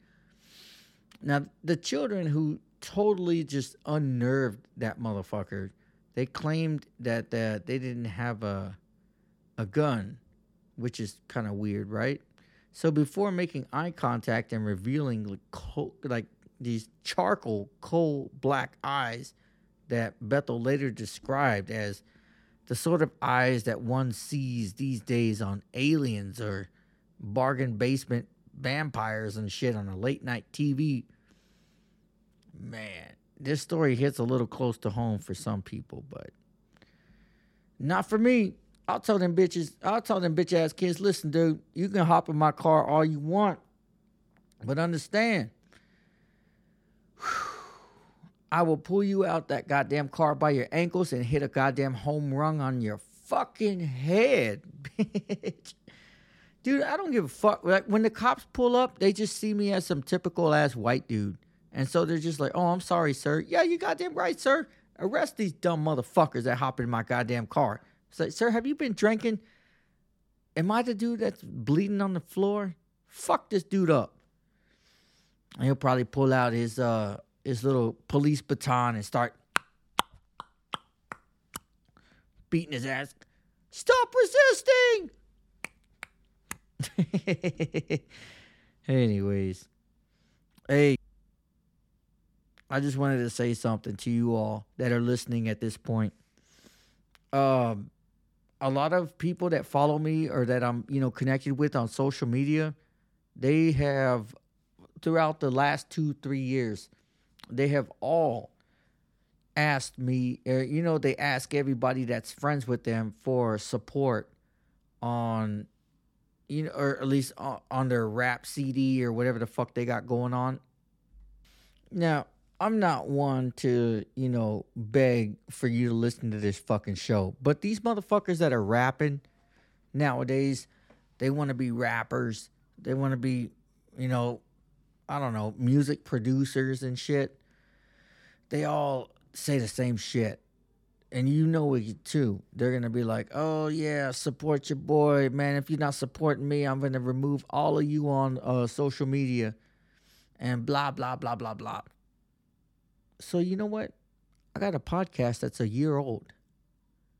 Now, the children who totally just unnerved that motherfucker, they claimed that uh, they didn't have a a gun, which is kind of weird, right? So before making eye contact and revealing like, like these charcoal coal black eyes that Bethel later described as the sort of eyes that one sees these days on aliens or bargain basement vampires and shit on a late night TV. Man, this story hits a little close to home for some people, but not for me. I'll tell them bitches, I'll tell them bitch ass kids, listen, dude, you can hop in my car all you want, but understand, I will pull you out that goddamn car by your ankles and hit a goddamn home run on your fucking head, bitch. Dude, I don't give a fuck. Like when the cops pull up, they just see me as some typical ass white dude. And so they're just like, oh, I'm sorry, sir. Yeah, you goddamn right, sir. Arrest these dumb motherfuckers that hop in my goddamn car. It's like, sir, have you been drinking? Am I the dude that's bleeding on the floor? Fuck this dude up. And he'll probably pull out his uh his little police baton and start beating his ass. Stop resisting. Anyways, hey, I just wanted to say something to you all that are listening at this point. Um, a lot of people that follow me or that I'm, you know, connected with on social media, they have throughout the last two, three years, they have all asked me, uh, you know, they ask everybody that's friends with them for support on, you know, or at least on, on their rap CD or whatever the fuck they got going on. Now, I'm not one to, you know, beg for you to listen to this fucking show. But these motherfuckers that are rapping nowadays, they want to be rappers. They want to be, you know, I don't know, music producers and shit. They all say the same shit. And you know it too. They're going to be like, oh, yeah, support your boy. Man, if you're not supporting me, I'm going to remove all of you on uh, social media and blah, blah, blah, blah, blah. So you know what? I got a podcast that's a year old.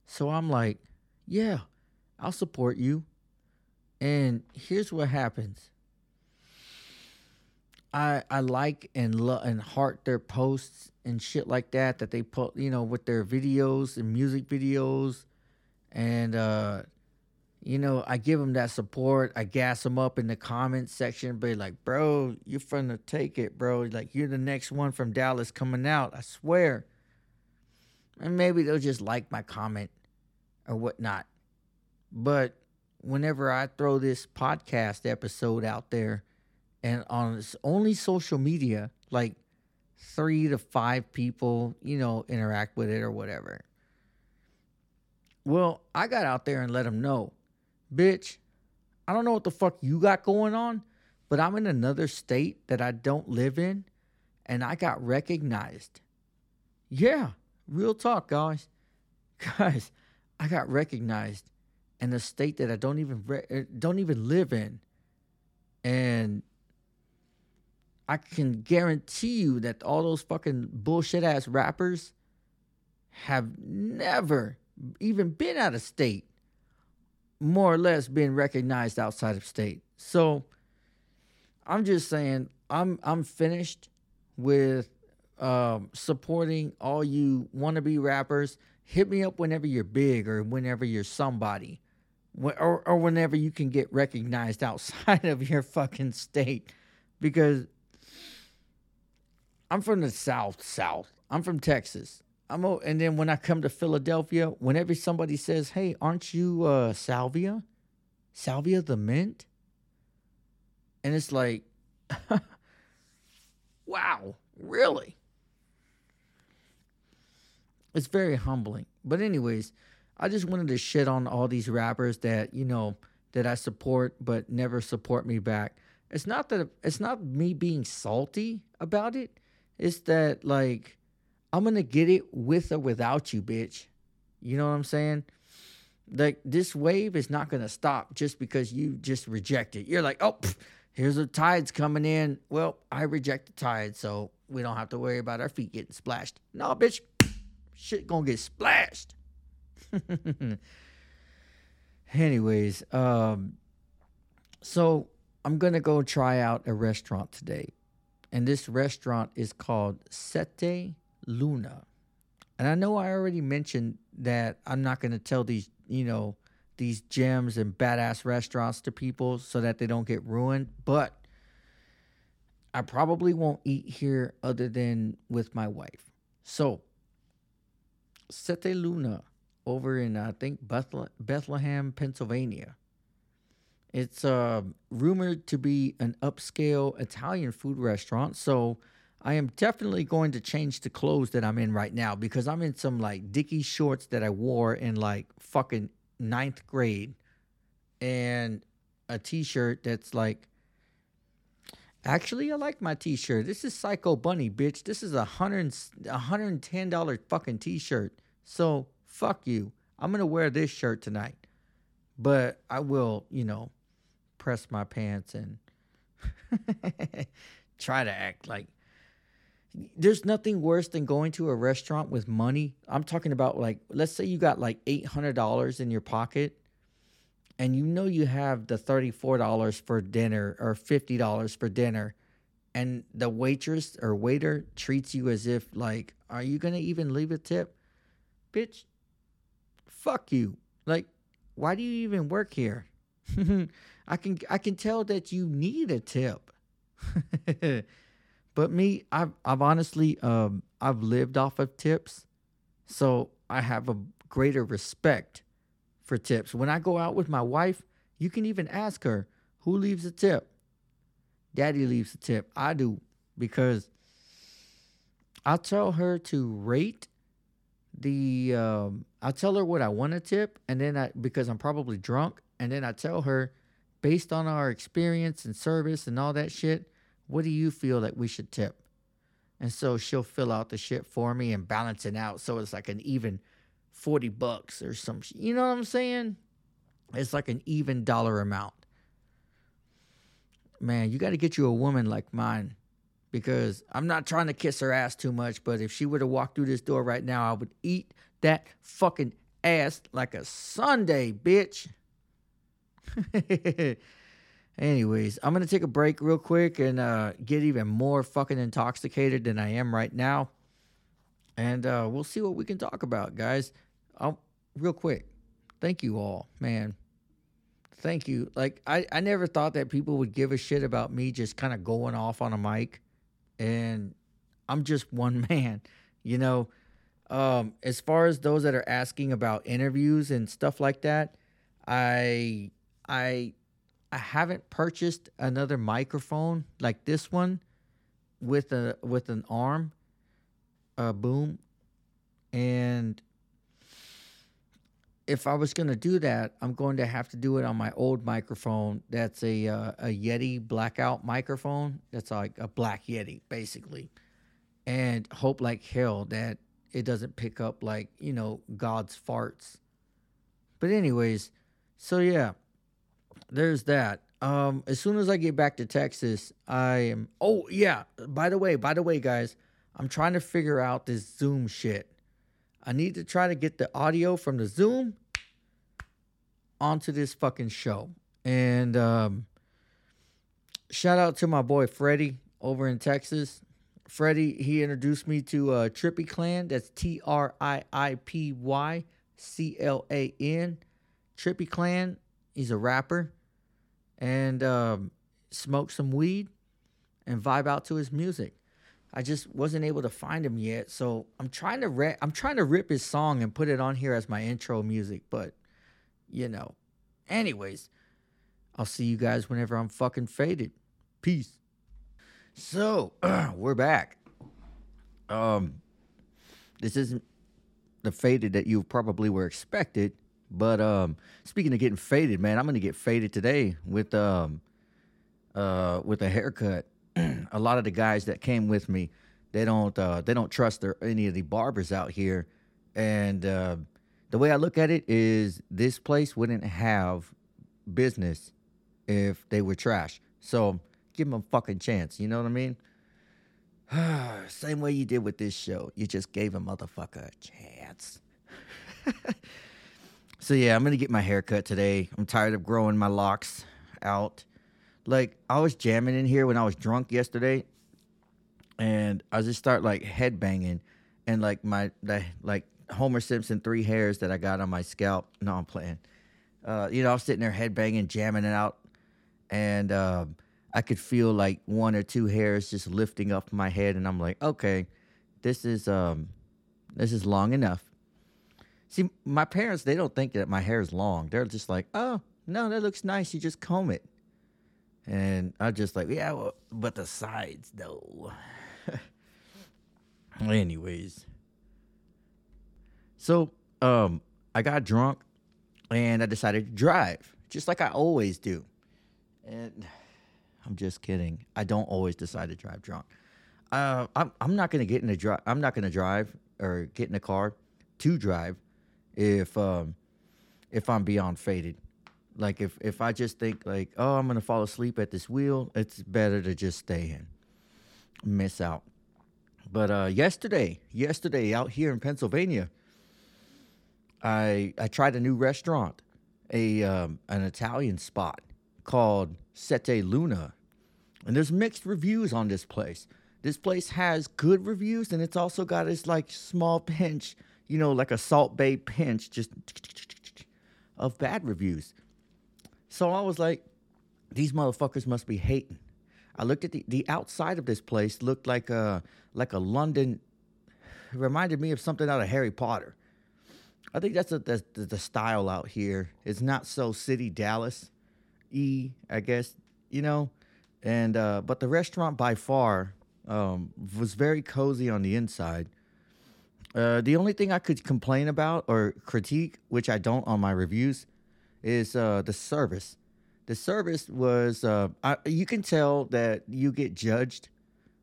So I'm like, yeah, I'll support you. And here's what happens. I I like and love and heart their posts and shit like that that they put, you know, with their videos and music videos and uh you know, I give them that support. I gas them up in the comments section, but like, bro, you're finna take it, bro. Like, you're the next one from Dallas coming out. I swear. And maybe they'll just like my comment or whatnot. But whenever I throw this podcast episode out there and on only social media, like three to five people, you know, interact with it or whatever. Well, I got out there and let them know bitch, I don't know what the fuck you got going on, but I'm in another state that I don't live in and I got recognized. Yeah, real talk, guys. Guys, I got recognized in a state that I don't even re- uh, don't even live in. And I can guarantee you that all those fucking bullshit ass rappers have never even been out of state more or less being recognized outside of state. So I'm just saying I'm I'm finished with um, supporting all you wannabe rappers. Hit me up whenever you're big or whenever you're somebody, or or whenever you can get recognized outside of your fucking state, because I'm from the South South. I'm from Texas. I'm a, and then when I come to Philadelphia, whenever somebody says, "Hey, aren't you uh, Salvia? Salvia the Mint?" and it's like, wow, really? It's very humbling. But anyways, I just wanted to shit on all these rappers that, you know, that I support but never support me back. It's not that it's not me being salty about it. It's that like I'm to get it with or without you, bitch. You know what I'm saying? Like this wave is not to stop just because you just reject it. You're like, "Oh, pff, here's the tides coming in." Well, I reject the tide, so we don't have to worry about our feet getting splashed. No, bitch. Shit to get splashed. Anyways, um, so I'm gonna go try out a restaurant today, and this restaurant is called Sette Luna. And I know I already mentioned that I'm not gonna tell these, you know, these gems and badass restaurants to people so that they don't get ruined, but I probably won't eat here other than with my wife. So, Sette Luna over in I think Bethlehem, Pennsylvania. It's uh, rumored to be an upscale Italian food restaurant, so I am definitely going to change the clothes that I'm in right now because I'm in some like dicky shorts that I wore in like fucking ninth grade, and a t-shirt that's like. Actually, I like my t-shirt. This is Psycho Bunny, bitch. This is a hundred, a hundred and ten dollar fucking t-shirt. So fuck you. I'm going to wear this shirt tonight. But I will, you know, press my pants and try to act like there's nothing worse than going to a restaurant with money. I'm talking about like let's say you got like $800 in your pocket and you know you have the $34 for dinner or $50 for dinner and the waitress or waiter treats you as if like are you to even leave a tip? Bitch, fuck you. Like, why do you even work here? I can I can tell that you need a tip. but me, I've I've honestly um I've lived off of tips. So I have a greater respect for tips. When I go out with my wife, you can even ask her, who leaves a tip? Daddy leaves a tip. I do because I'll tell her to rate the um, I'll tell her what I want to tip, and then I because I'm probably drunk, and then I tell her based on our experience and service and all that shit, what do you feel that we should tip? And so she'll fill out the shit for me and balance it out so it's like an even 40 bucks or some you know what I'm saying? It's like an even dollar amount. Man, you got to get you a woman like mine because I'm not trying to kiss her ass too much, but if she were to walk through this door right now, I would eat that fucking ass like a Sunday, bitch. Anyways, I'm gonna take a break real quick and uh, get even more fucking intoxicated than I am right now, and uh, we'll see what we can talk about, guys. I'll, real quick, thank you all, man. Thank you. Like I, I never thought that people would give a shit about me just kind of going off on a mic and I'm just one man, you know. Um, as far as those that are asking about interviews and stuff like that, I I I haven't purchased another microphone like this one with a with an arm, a boom, and if I was going to do that, I'm going to have to do it on my old microphone. That's a uh, a Yeti blackout microphone. That's like a black Yeti, basically, and hope like hell that it doesn't pick up like you know God's farts. But anyways, so yeah, there's that. Um, as soon as I get back to Texas, I am. Oh yeah, by the way, by the way, guys, I'm trying to figure out this Zoom shit. I need to try to get the audio from the Zoom onto this fucking show. And um, shout out to my boy Freddie over in Texas. Freddie, he introduced me to uh, Trippy Clan. That's T R I I P Y C L A N. Trippy Clan. He's a rapper. And um, smoke some weed and vibe out to his music. I just wasn't able to find him yet. So I'm trying to re- I'm trying to rip his song and put it on here as my intro music, but you know. Anyways, I'll see you guys whenever I'm fucking faded. Peace. So we're back. Um, this isn't the faded that you probably were expected, but um, speaking of getting faded, man, I'm gonna get faded today with um, uh, with a haircut. a lot of the guys that came with me, they don't uh, they don't trust their, any of the barbers out here, and uh, the way I look at it is this place wouldn't have business if they were trash. So give them a fucking chance. You know what I mean? Same way you did with this show. You just gave a motherfucker a chance. so yeah, I'm gonna get my hair cut today. I'm tired of growing my locks out. Like I was jamming in here when I was drunk yesterday, and I just start like head banging, and like my the, like Homer Simpson three hairs that I got on my scalp. No, I'm playing. Uh, you know, I was sitting there head banging, jamming it out, and. Uh, I could feel like one or two hairs just lifting up my head, and I'm like, okay, this is um, this is long enough. See, my parents they don't think that my hair is long. They're just like, oh no, that looks nice. You just comb it, and I just like, yeah, well, but the sides though. Anyways, so um, I got drunk, and I decided to drive, just like I always do, and I'm just kidding. I don't always decide to drive drunk. Uh, I'm I'm not gonna get in a drive. I'm not gonna drive or get in a car to drive if um, if I'm beyond faded. Like if if I just think like oh I'm gonna fall asleep at this wheel, it's better to just stay in, miss out. But uh, yesterday, yesterday out here in Pennsylvania, I I tried a new restaurant, a um, an Italian spot called Sette Luna. And there's mixed reviews on this place. This place has good reviews, and it's also got this like small pinch, you know, like a Salt Bae pinch, just of bad reviews. So I was like, these motherfuckers must be hating. I looked at the, the outside of this place, looked like a like a London. Reminded me of something out of Harry Potter. I think that's, a, that's the style out here. It's not so city Dallas e, I guess you know, and uh, but the restaurant by far um, was very cozy on the inside. Uh, the only thing I could complain about or critique, which I don't on my reviews, is uh, the service. The service was uh, I, you can tell that you get judged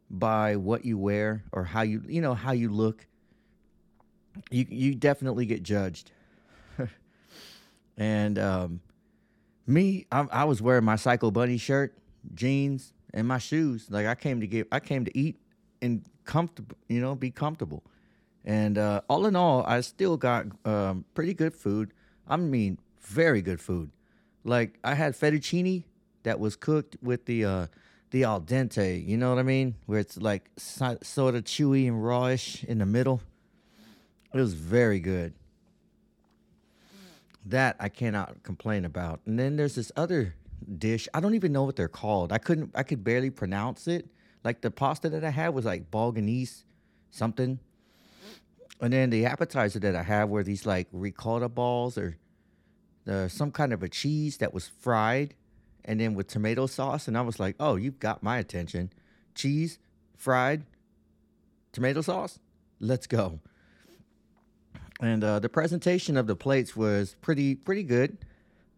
by what you wear or how you you know how you look. You you definitely get judged, and um, me, I, I was wearing my Psycho Bunny shirt, jeans, and my shoes. Like I came to get, I came to eat and comfortable, you know, be comfortable. And uh, all in all, I still got um, pretty good food. I mean, very good food. Like I had fettuccine that was cooked with the uh, the al dente. You know what I mean? Where it's like so, sort of chewy and rawish in the middle. It was very good. That I cannot complain about. And then there's this other dish. I don't even know what they're called. I couldn't I could barely pronounce it. Like the pasta that I had was like Bolganese something. And then the appetizer that I have were these like ricotta balls or uh, some kind of a cheese that was fried and then with tomato sauce. And I was like, oh, you've got my attention. Cheese, fried, tomato sauce. Let's go and uh, the presentation of the plates was pretty pretty good.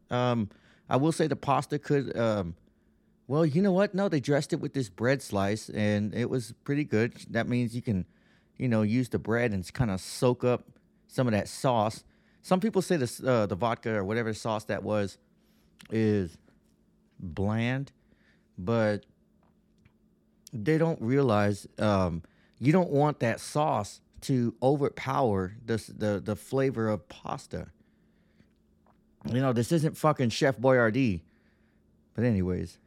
Um, I will say the pasta could. Um, well, you know what? No, they dressed it with this bread slice, and it was pretty good. That means you can, you know, use the bread and kind of soak up some of that sauce. Some people say the uh, the vodka or whatever sauce that was is bland, but they don't realize um, you don't want that sauce to overpower the, the, the flavor of pasta. You know, this isn't fucking Chef Boyardee. But anyways,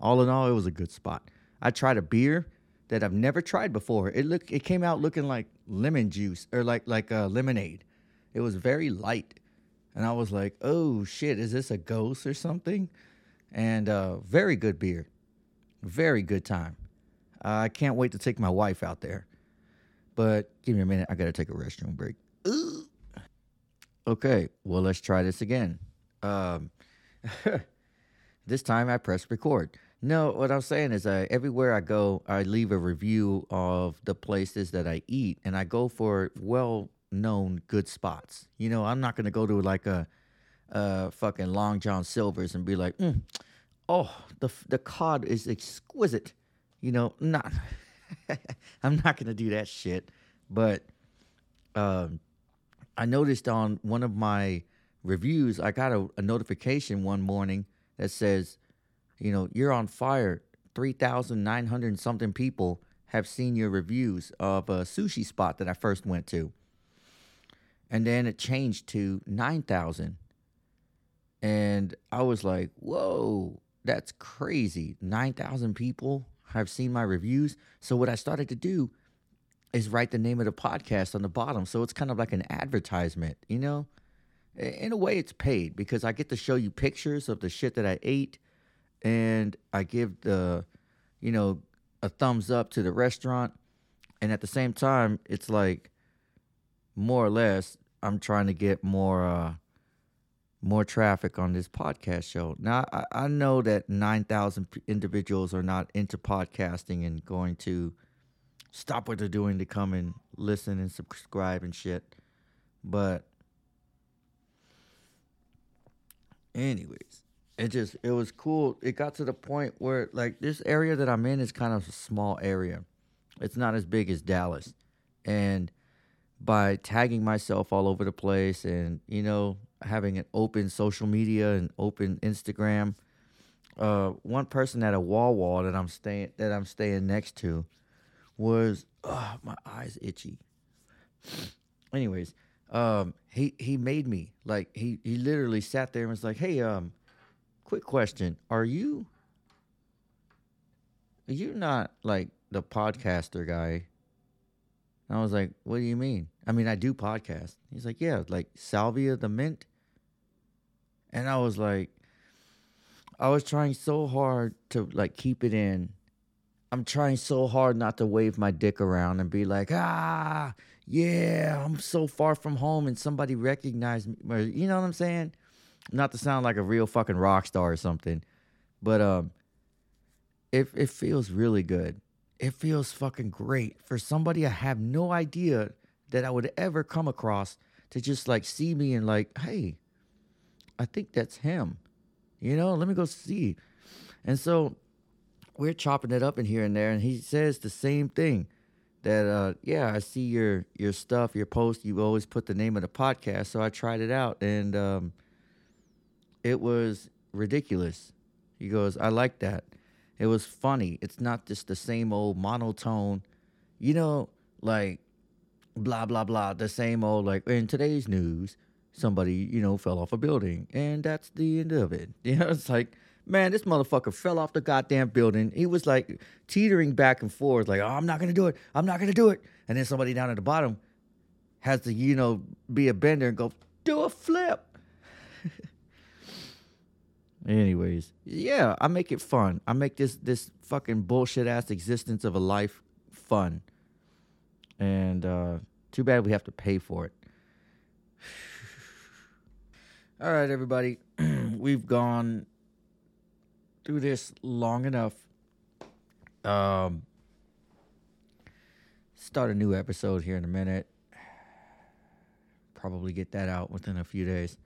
all in all, it was a good spot. I tried a beer that I've never tried before. It look it came out looking like lemon juice or like like a lemonade. It was very light. And I was like, "Oh shit, is this a ghost or something?" And uh, very good beer. Very good time. I can't wait to take my wife out there. But give me a minute. I got to take a restroom break. Ooh. Okay, well, let's try this again. Um, this time I press record. No, what I'm saying is, uh, everywhere I go, I leave a review of the places that I eat, and I go for well-known good spots. You know, I'm not gonna go to like a, uh, fucking Long John Silver's and be like, mm, oh, the the cod is exquisite. You know, not. I'm not gonna do that shit. But, um, I noticed on one of my reviews, I got a, a notification one morning that says, you know, you're on fire. 3,900 something people have seen your reviews of a sushi spot that I first went to. And then it changed to 9,000. And I was like, whoa, that's crazy. 9,000 people have seen my reviews. So what I started to do is write the name of the podcast on the bottom. So it's kind of like an advertisement, you know? In a way, it's paid because I get to show you pictures of the shit that I ate and I give the, you know, a thumbs up to the restaurant. And at the same time, it's like more or less, I'm trying to get more, uh, more traffic on this podcast show. Now, I, I know that 9,000 individuals are not into podcasting and going to stop what they're doing to come and listen and subscribe and shit. But, anyways, it just, it was cool. It got to the point where, like, this area that I'm in is kind of a small area, it's not as big as Dallas. And, by tagging myself all over the place and you know having an open social media and open Instagram. Uh, one person at a Wawa that I'm staying that I'm staying next to was oh, my eyes itchy. Anyways, um, he he made me like he he literally sat there and was like, "Hey, um, quick question: Are you are you not like the podcaster guy and I was like, what do you mean? I mean, I do podcast. He's like, yeah, like Salvia the Mint. And I was like, I was trying so hard to like keep it in. I'm trying so hard not to wave my dick around and be like, ah, yeah, I'm so far from home and somebody recognized me. You know what I'm saying? Not to sound like a real fucking rock star or something. But um it it feels really good it feels fucking great for somebody I have no idea that I would ever come across to just like see me and like, hey, I think that's him. You know, let me go see. And so we're chopping it up in here and there, and he says the same thing. That uh yeah, I see your your stuff, your post, you always put the name of the podcast. So I tried it out and um it was ridiculous. He goes, I like that. It was funny. It's not just the same old monotone, you know, like blah blah blah. The same old like in today's news, somebody you know fell off a building, and that's the end of it. You know, it's like. Man, this motherfucker fell off the goddamn building. He was like teetering back and forth, like, oh, I'm not gonna do it. I'm not gonna do it. And then somebody down at the bottom has to, you know, be a bender and go, do a flip. Anyways, yeah, I make it fun. I make this this fucking bullshit ass existence of a life fun. And uh too bad we have to pay for it. All right, everybody. We've gone through this long enough. Um start a new episode here in a minute. Probably get that out within a few days.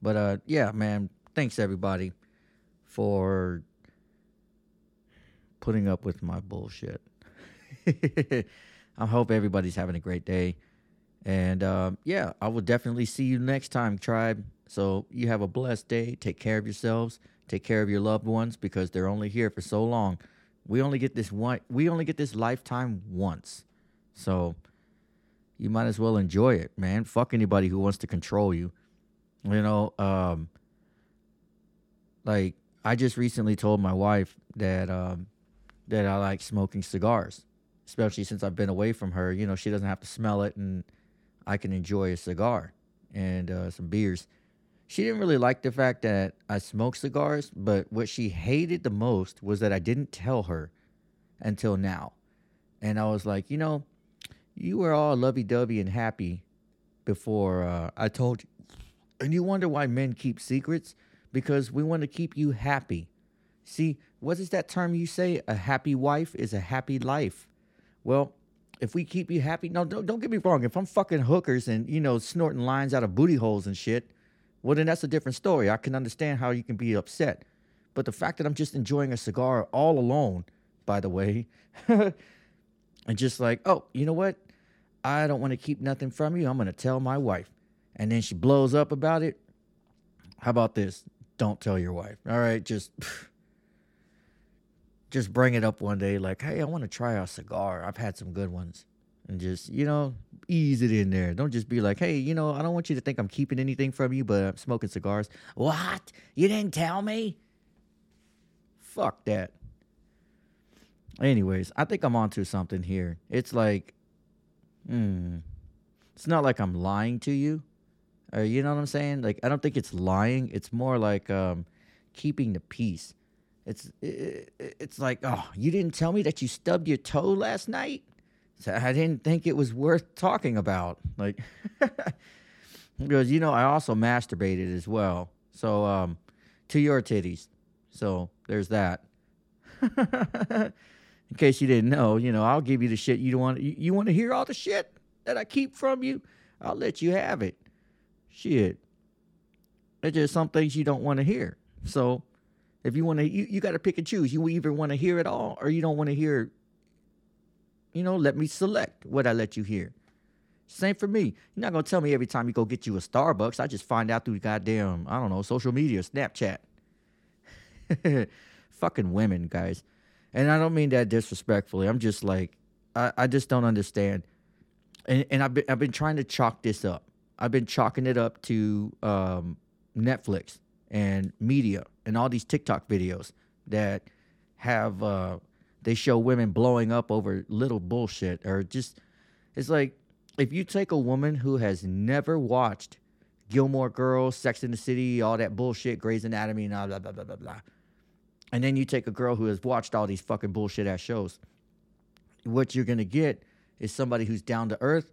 But uh yeah, man, thanks everybody for putting up with my bullshit. I hope everybody's having a great day. And um, yeah, I will definitely see you next time, tribe. So you have a blessed day. Take care of yourselves. Take care of your loved ones because they're only here for so long. We only get this one. We only get this lifetime once. So you might as well enjoy it, man. Fuck anybody who wants to control you. You know, um, like I just recently told my wife that um, that I like smoking cigars, especially since I've been away from her. You know, she doesn't have to smell it, and I can enjoy a cigar and uh, some beers. She didn't really like the fact that I smoke cigars, but what she hated the most was that I didn't tell her until now. And I was like, you know, you were all lovey dovey and happy before uh, I told you. And you wonder why men keep secrets? Because we want to keep you happy. See, what is that term you say? A happy wife is a happy life. Well, if we keep you happy, no, don't, don't get me wrong. If I'm fucking hookers and, you know, snorting lines out of booty holes and shit, well, then that's a different story. I can understand how you can be upset. But the fact that I'm just enjoying a cigar all alone, by the way, and just like, oh, you know what? I don't want to keep nothing from you. I'm going to tell my wife. And then she blows up about it. How about this? Don't tell your wife. All right, just just bring it up one day like, "Hey, I want to try a cigar. I've had some good ones." And just, you know, ease it in there. Don't just be like, "Hey, you know, I don't want you to think I'm keeping anything from you, but I'm smoking cigars." What? You didn't tell me? Fuck that. Anyways, I think I'm onto something here. It's like, hmm, it's not like I'm lying to you, or you know what I'm saying? Like, I don't think it's lying. It's more like um, keeping the peace. It's it, it's like, oh, you didn't tell me that you stubbed your toe last night. So I didn't think it was worth talking about. Like, because you know, I also masturbated as well. So um, to your titties. So there's that. In case you didn't know, you know, I'll give you the shit you don't want. You, you want to hear all the shit that I keep from you? I'll let you have it. Shit. There's just some things you don't want to hear. So if you want to, you, you got to pick and choose. You either want to hear it all or you don't want to hear, you know, let me select what I let you hear. Same for me. You're not going to tell me every time you go get you a Starbucks. I just find out through goddamn, I don't know, social media, Snapchat. Fucking women, guys. And I don't mean that disrespectfully. I'm just like, I, I just don't understand. And, and I've, been, I've been trying to chalk this up. I've been chalking it up to um, Netflix and media and all these TikTok videos that have uh, they show women blowing up over little bullshit or just it's like if you take a woman who has never watched Gilmore Girls, Sex in the City, all that bullshit, Grey's Anatomy, and blah blah blah blah blah blah, and then you take a girl who has watched all these fucking bullshit ass shows, what you're gonna get is somebody who's down to earth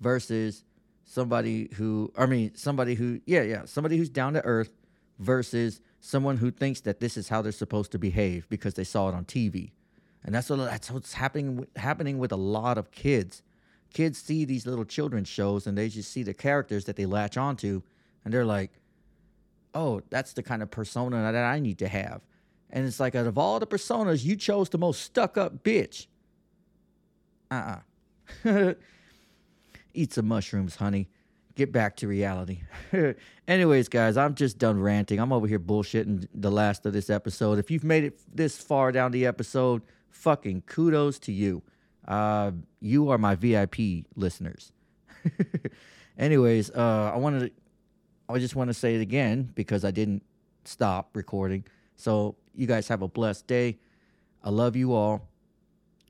versus somebody who I mean somebody who yeah yeah somebody who's down to earth versus someone who thinks that this is how they're supposed to behave because they saw it on TV. And that's what that's what's happening happening with a lot of kids. Kids see these little children's shows and they just see the characters that they latch onto and they're like, "Oh, that's the kind of persona that I need to have." And it's like out of all the personas, you chose the most stuck-up bitch. Uh-uh. Eat some mushrooms, honey get back to reality. Anyways, guys, I'm just done ranting. I'm over here bullshitting the last of this episode. If you've made it this far down the episode, fucking kudos to you. Uh, you are my VIP listeners. Anyways, uh, I wanted to, I just want to say it again because I didn't stop recording. So you guys have a blessed day. I love you all,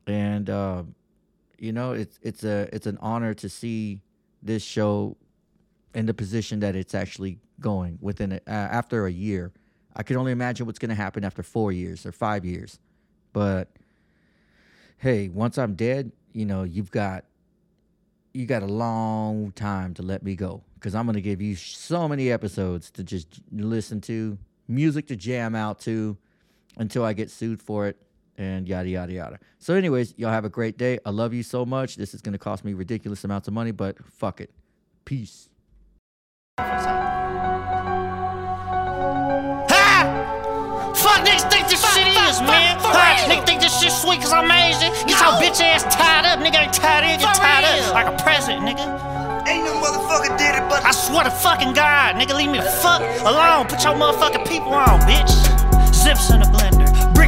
and uh, you know it's it's a it's an honor to see this show in the position that it's actually going within a, uh, after a year. I can only imagine what's going to happen after four years or five years. But hey, once I'm dead, you know, you've got you got a long time to let me go because I'm going to give you so many episodes to just listen to, music to jam out to until I get sued for it and yada yada yada. So anyways, y'all have a great day. I love you so much. This is going to cost me ridiculous amounts of money, but fuck it. Peace. Ha! Fuck niggas think this shit is, man. Ha! Niggas think this shit sweet cause I'm Asian. Get your bitch ass tied up, nigga ain't tied in, get tied up like a president, nigga. Ain't no motherfucker did it but I swear to fucking God, nigga, leave me the fuck alone. Put your motherfucking people on, bitch. Zips in the blender,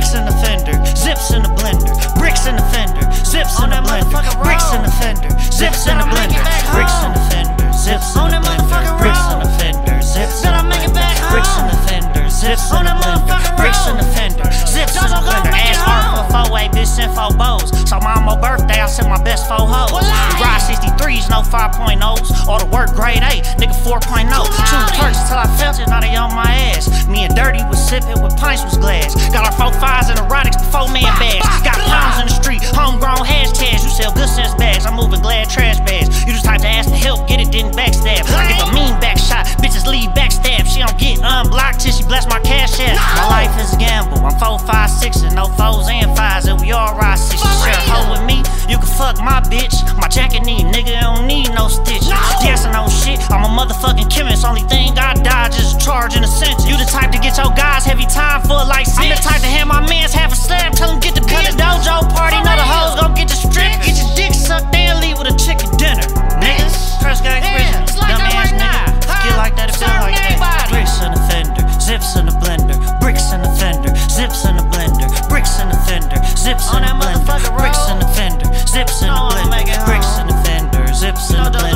bricks in the fender, zips in the blender, bricks in the fender, zips in the blender, bricks in the fender, zips in the blender, bricks in the fender, zips in the blender, bricks in the fender, zips in the blender, bricks in the fender, zips in the blender, bricks in the fender, zips in the blender. Ass hard for four way, bitch sent four bows. So my mama birthday, I sent my best four hoes. Ride 63s, no 5.0s. All the work grade A, nigga 4.0. Two perks till I felt it, now they on my ass. Me and Dirty was sipping with pints was glass. Got our four fives and erotics before man bags. Got pounds in the street, homegrown hashtags. You sell good sense bags, I'm moving glad trash bags. You just type to ask to help, get it, didn't backstab. I give a mean back shot, bitches leave backstab. She don't get unblocked till she bless my cash app. My life is a gamble, I'm 4 four, five, six, and no fours and fives, and we all ride six. Share a hoe with me, you can fuck my bitch. My jacket need, nigga, don't need no stitch. Yes, I know shit, I'm a motherfucking chemist. Only thing I dodge is charging a sentence. You the type to get your guys heavy time for like six. I'm the type to hand my mans half a slab, tell him get the cut a dojo party. Know the hoes gon' get the strip, get your dick sucked and leave with a chicken dinner. Niggas, press gang prison, dumb ass nigga. Get like that, it feel like that. Bricks in the fender, zips in the blender, bricks in the fender, zips in the blender, bricks in the fender, zips in the blender, bricks in the fender, zips in the blender, bricks in the fender, zips in the blender, bricks in the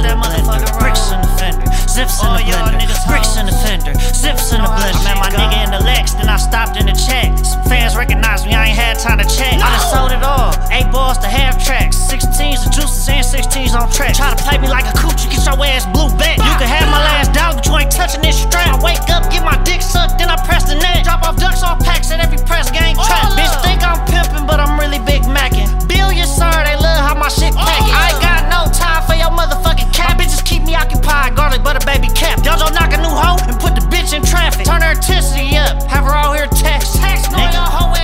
Put that motherfucker bricks in the fender, zips in the blender, bricks in the fender, zips in the blender. Man, my nigga in the Lex, then I stopped in the check. Some fans recognize me, I ain't had time to check. I done sold it all, eight balls to half tracks, 16s to juices and 16s on track. Try to play me like a coochie, get your ass blue back. You can have my last dog, but you ain't touching this strap. I wake up, get my dick sucked, then I press the net. Drop off ducks, all packs at every press gang trap. Bitch think I'm pimping, but I'm really big macking. Billion, sir, me occupied, garlic butter baby cap. Dojo knock a new hoe and put the bitch in traffic. Turn her intensity up, have her all here text. Text, no, your hoe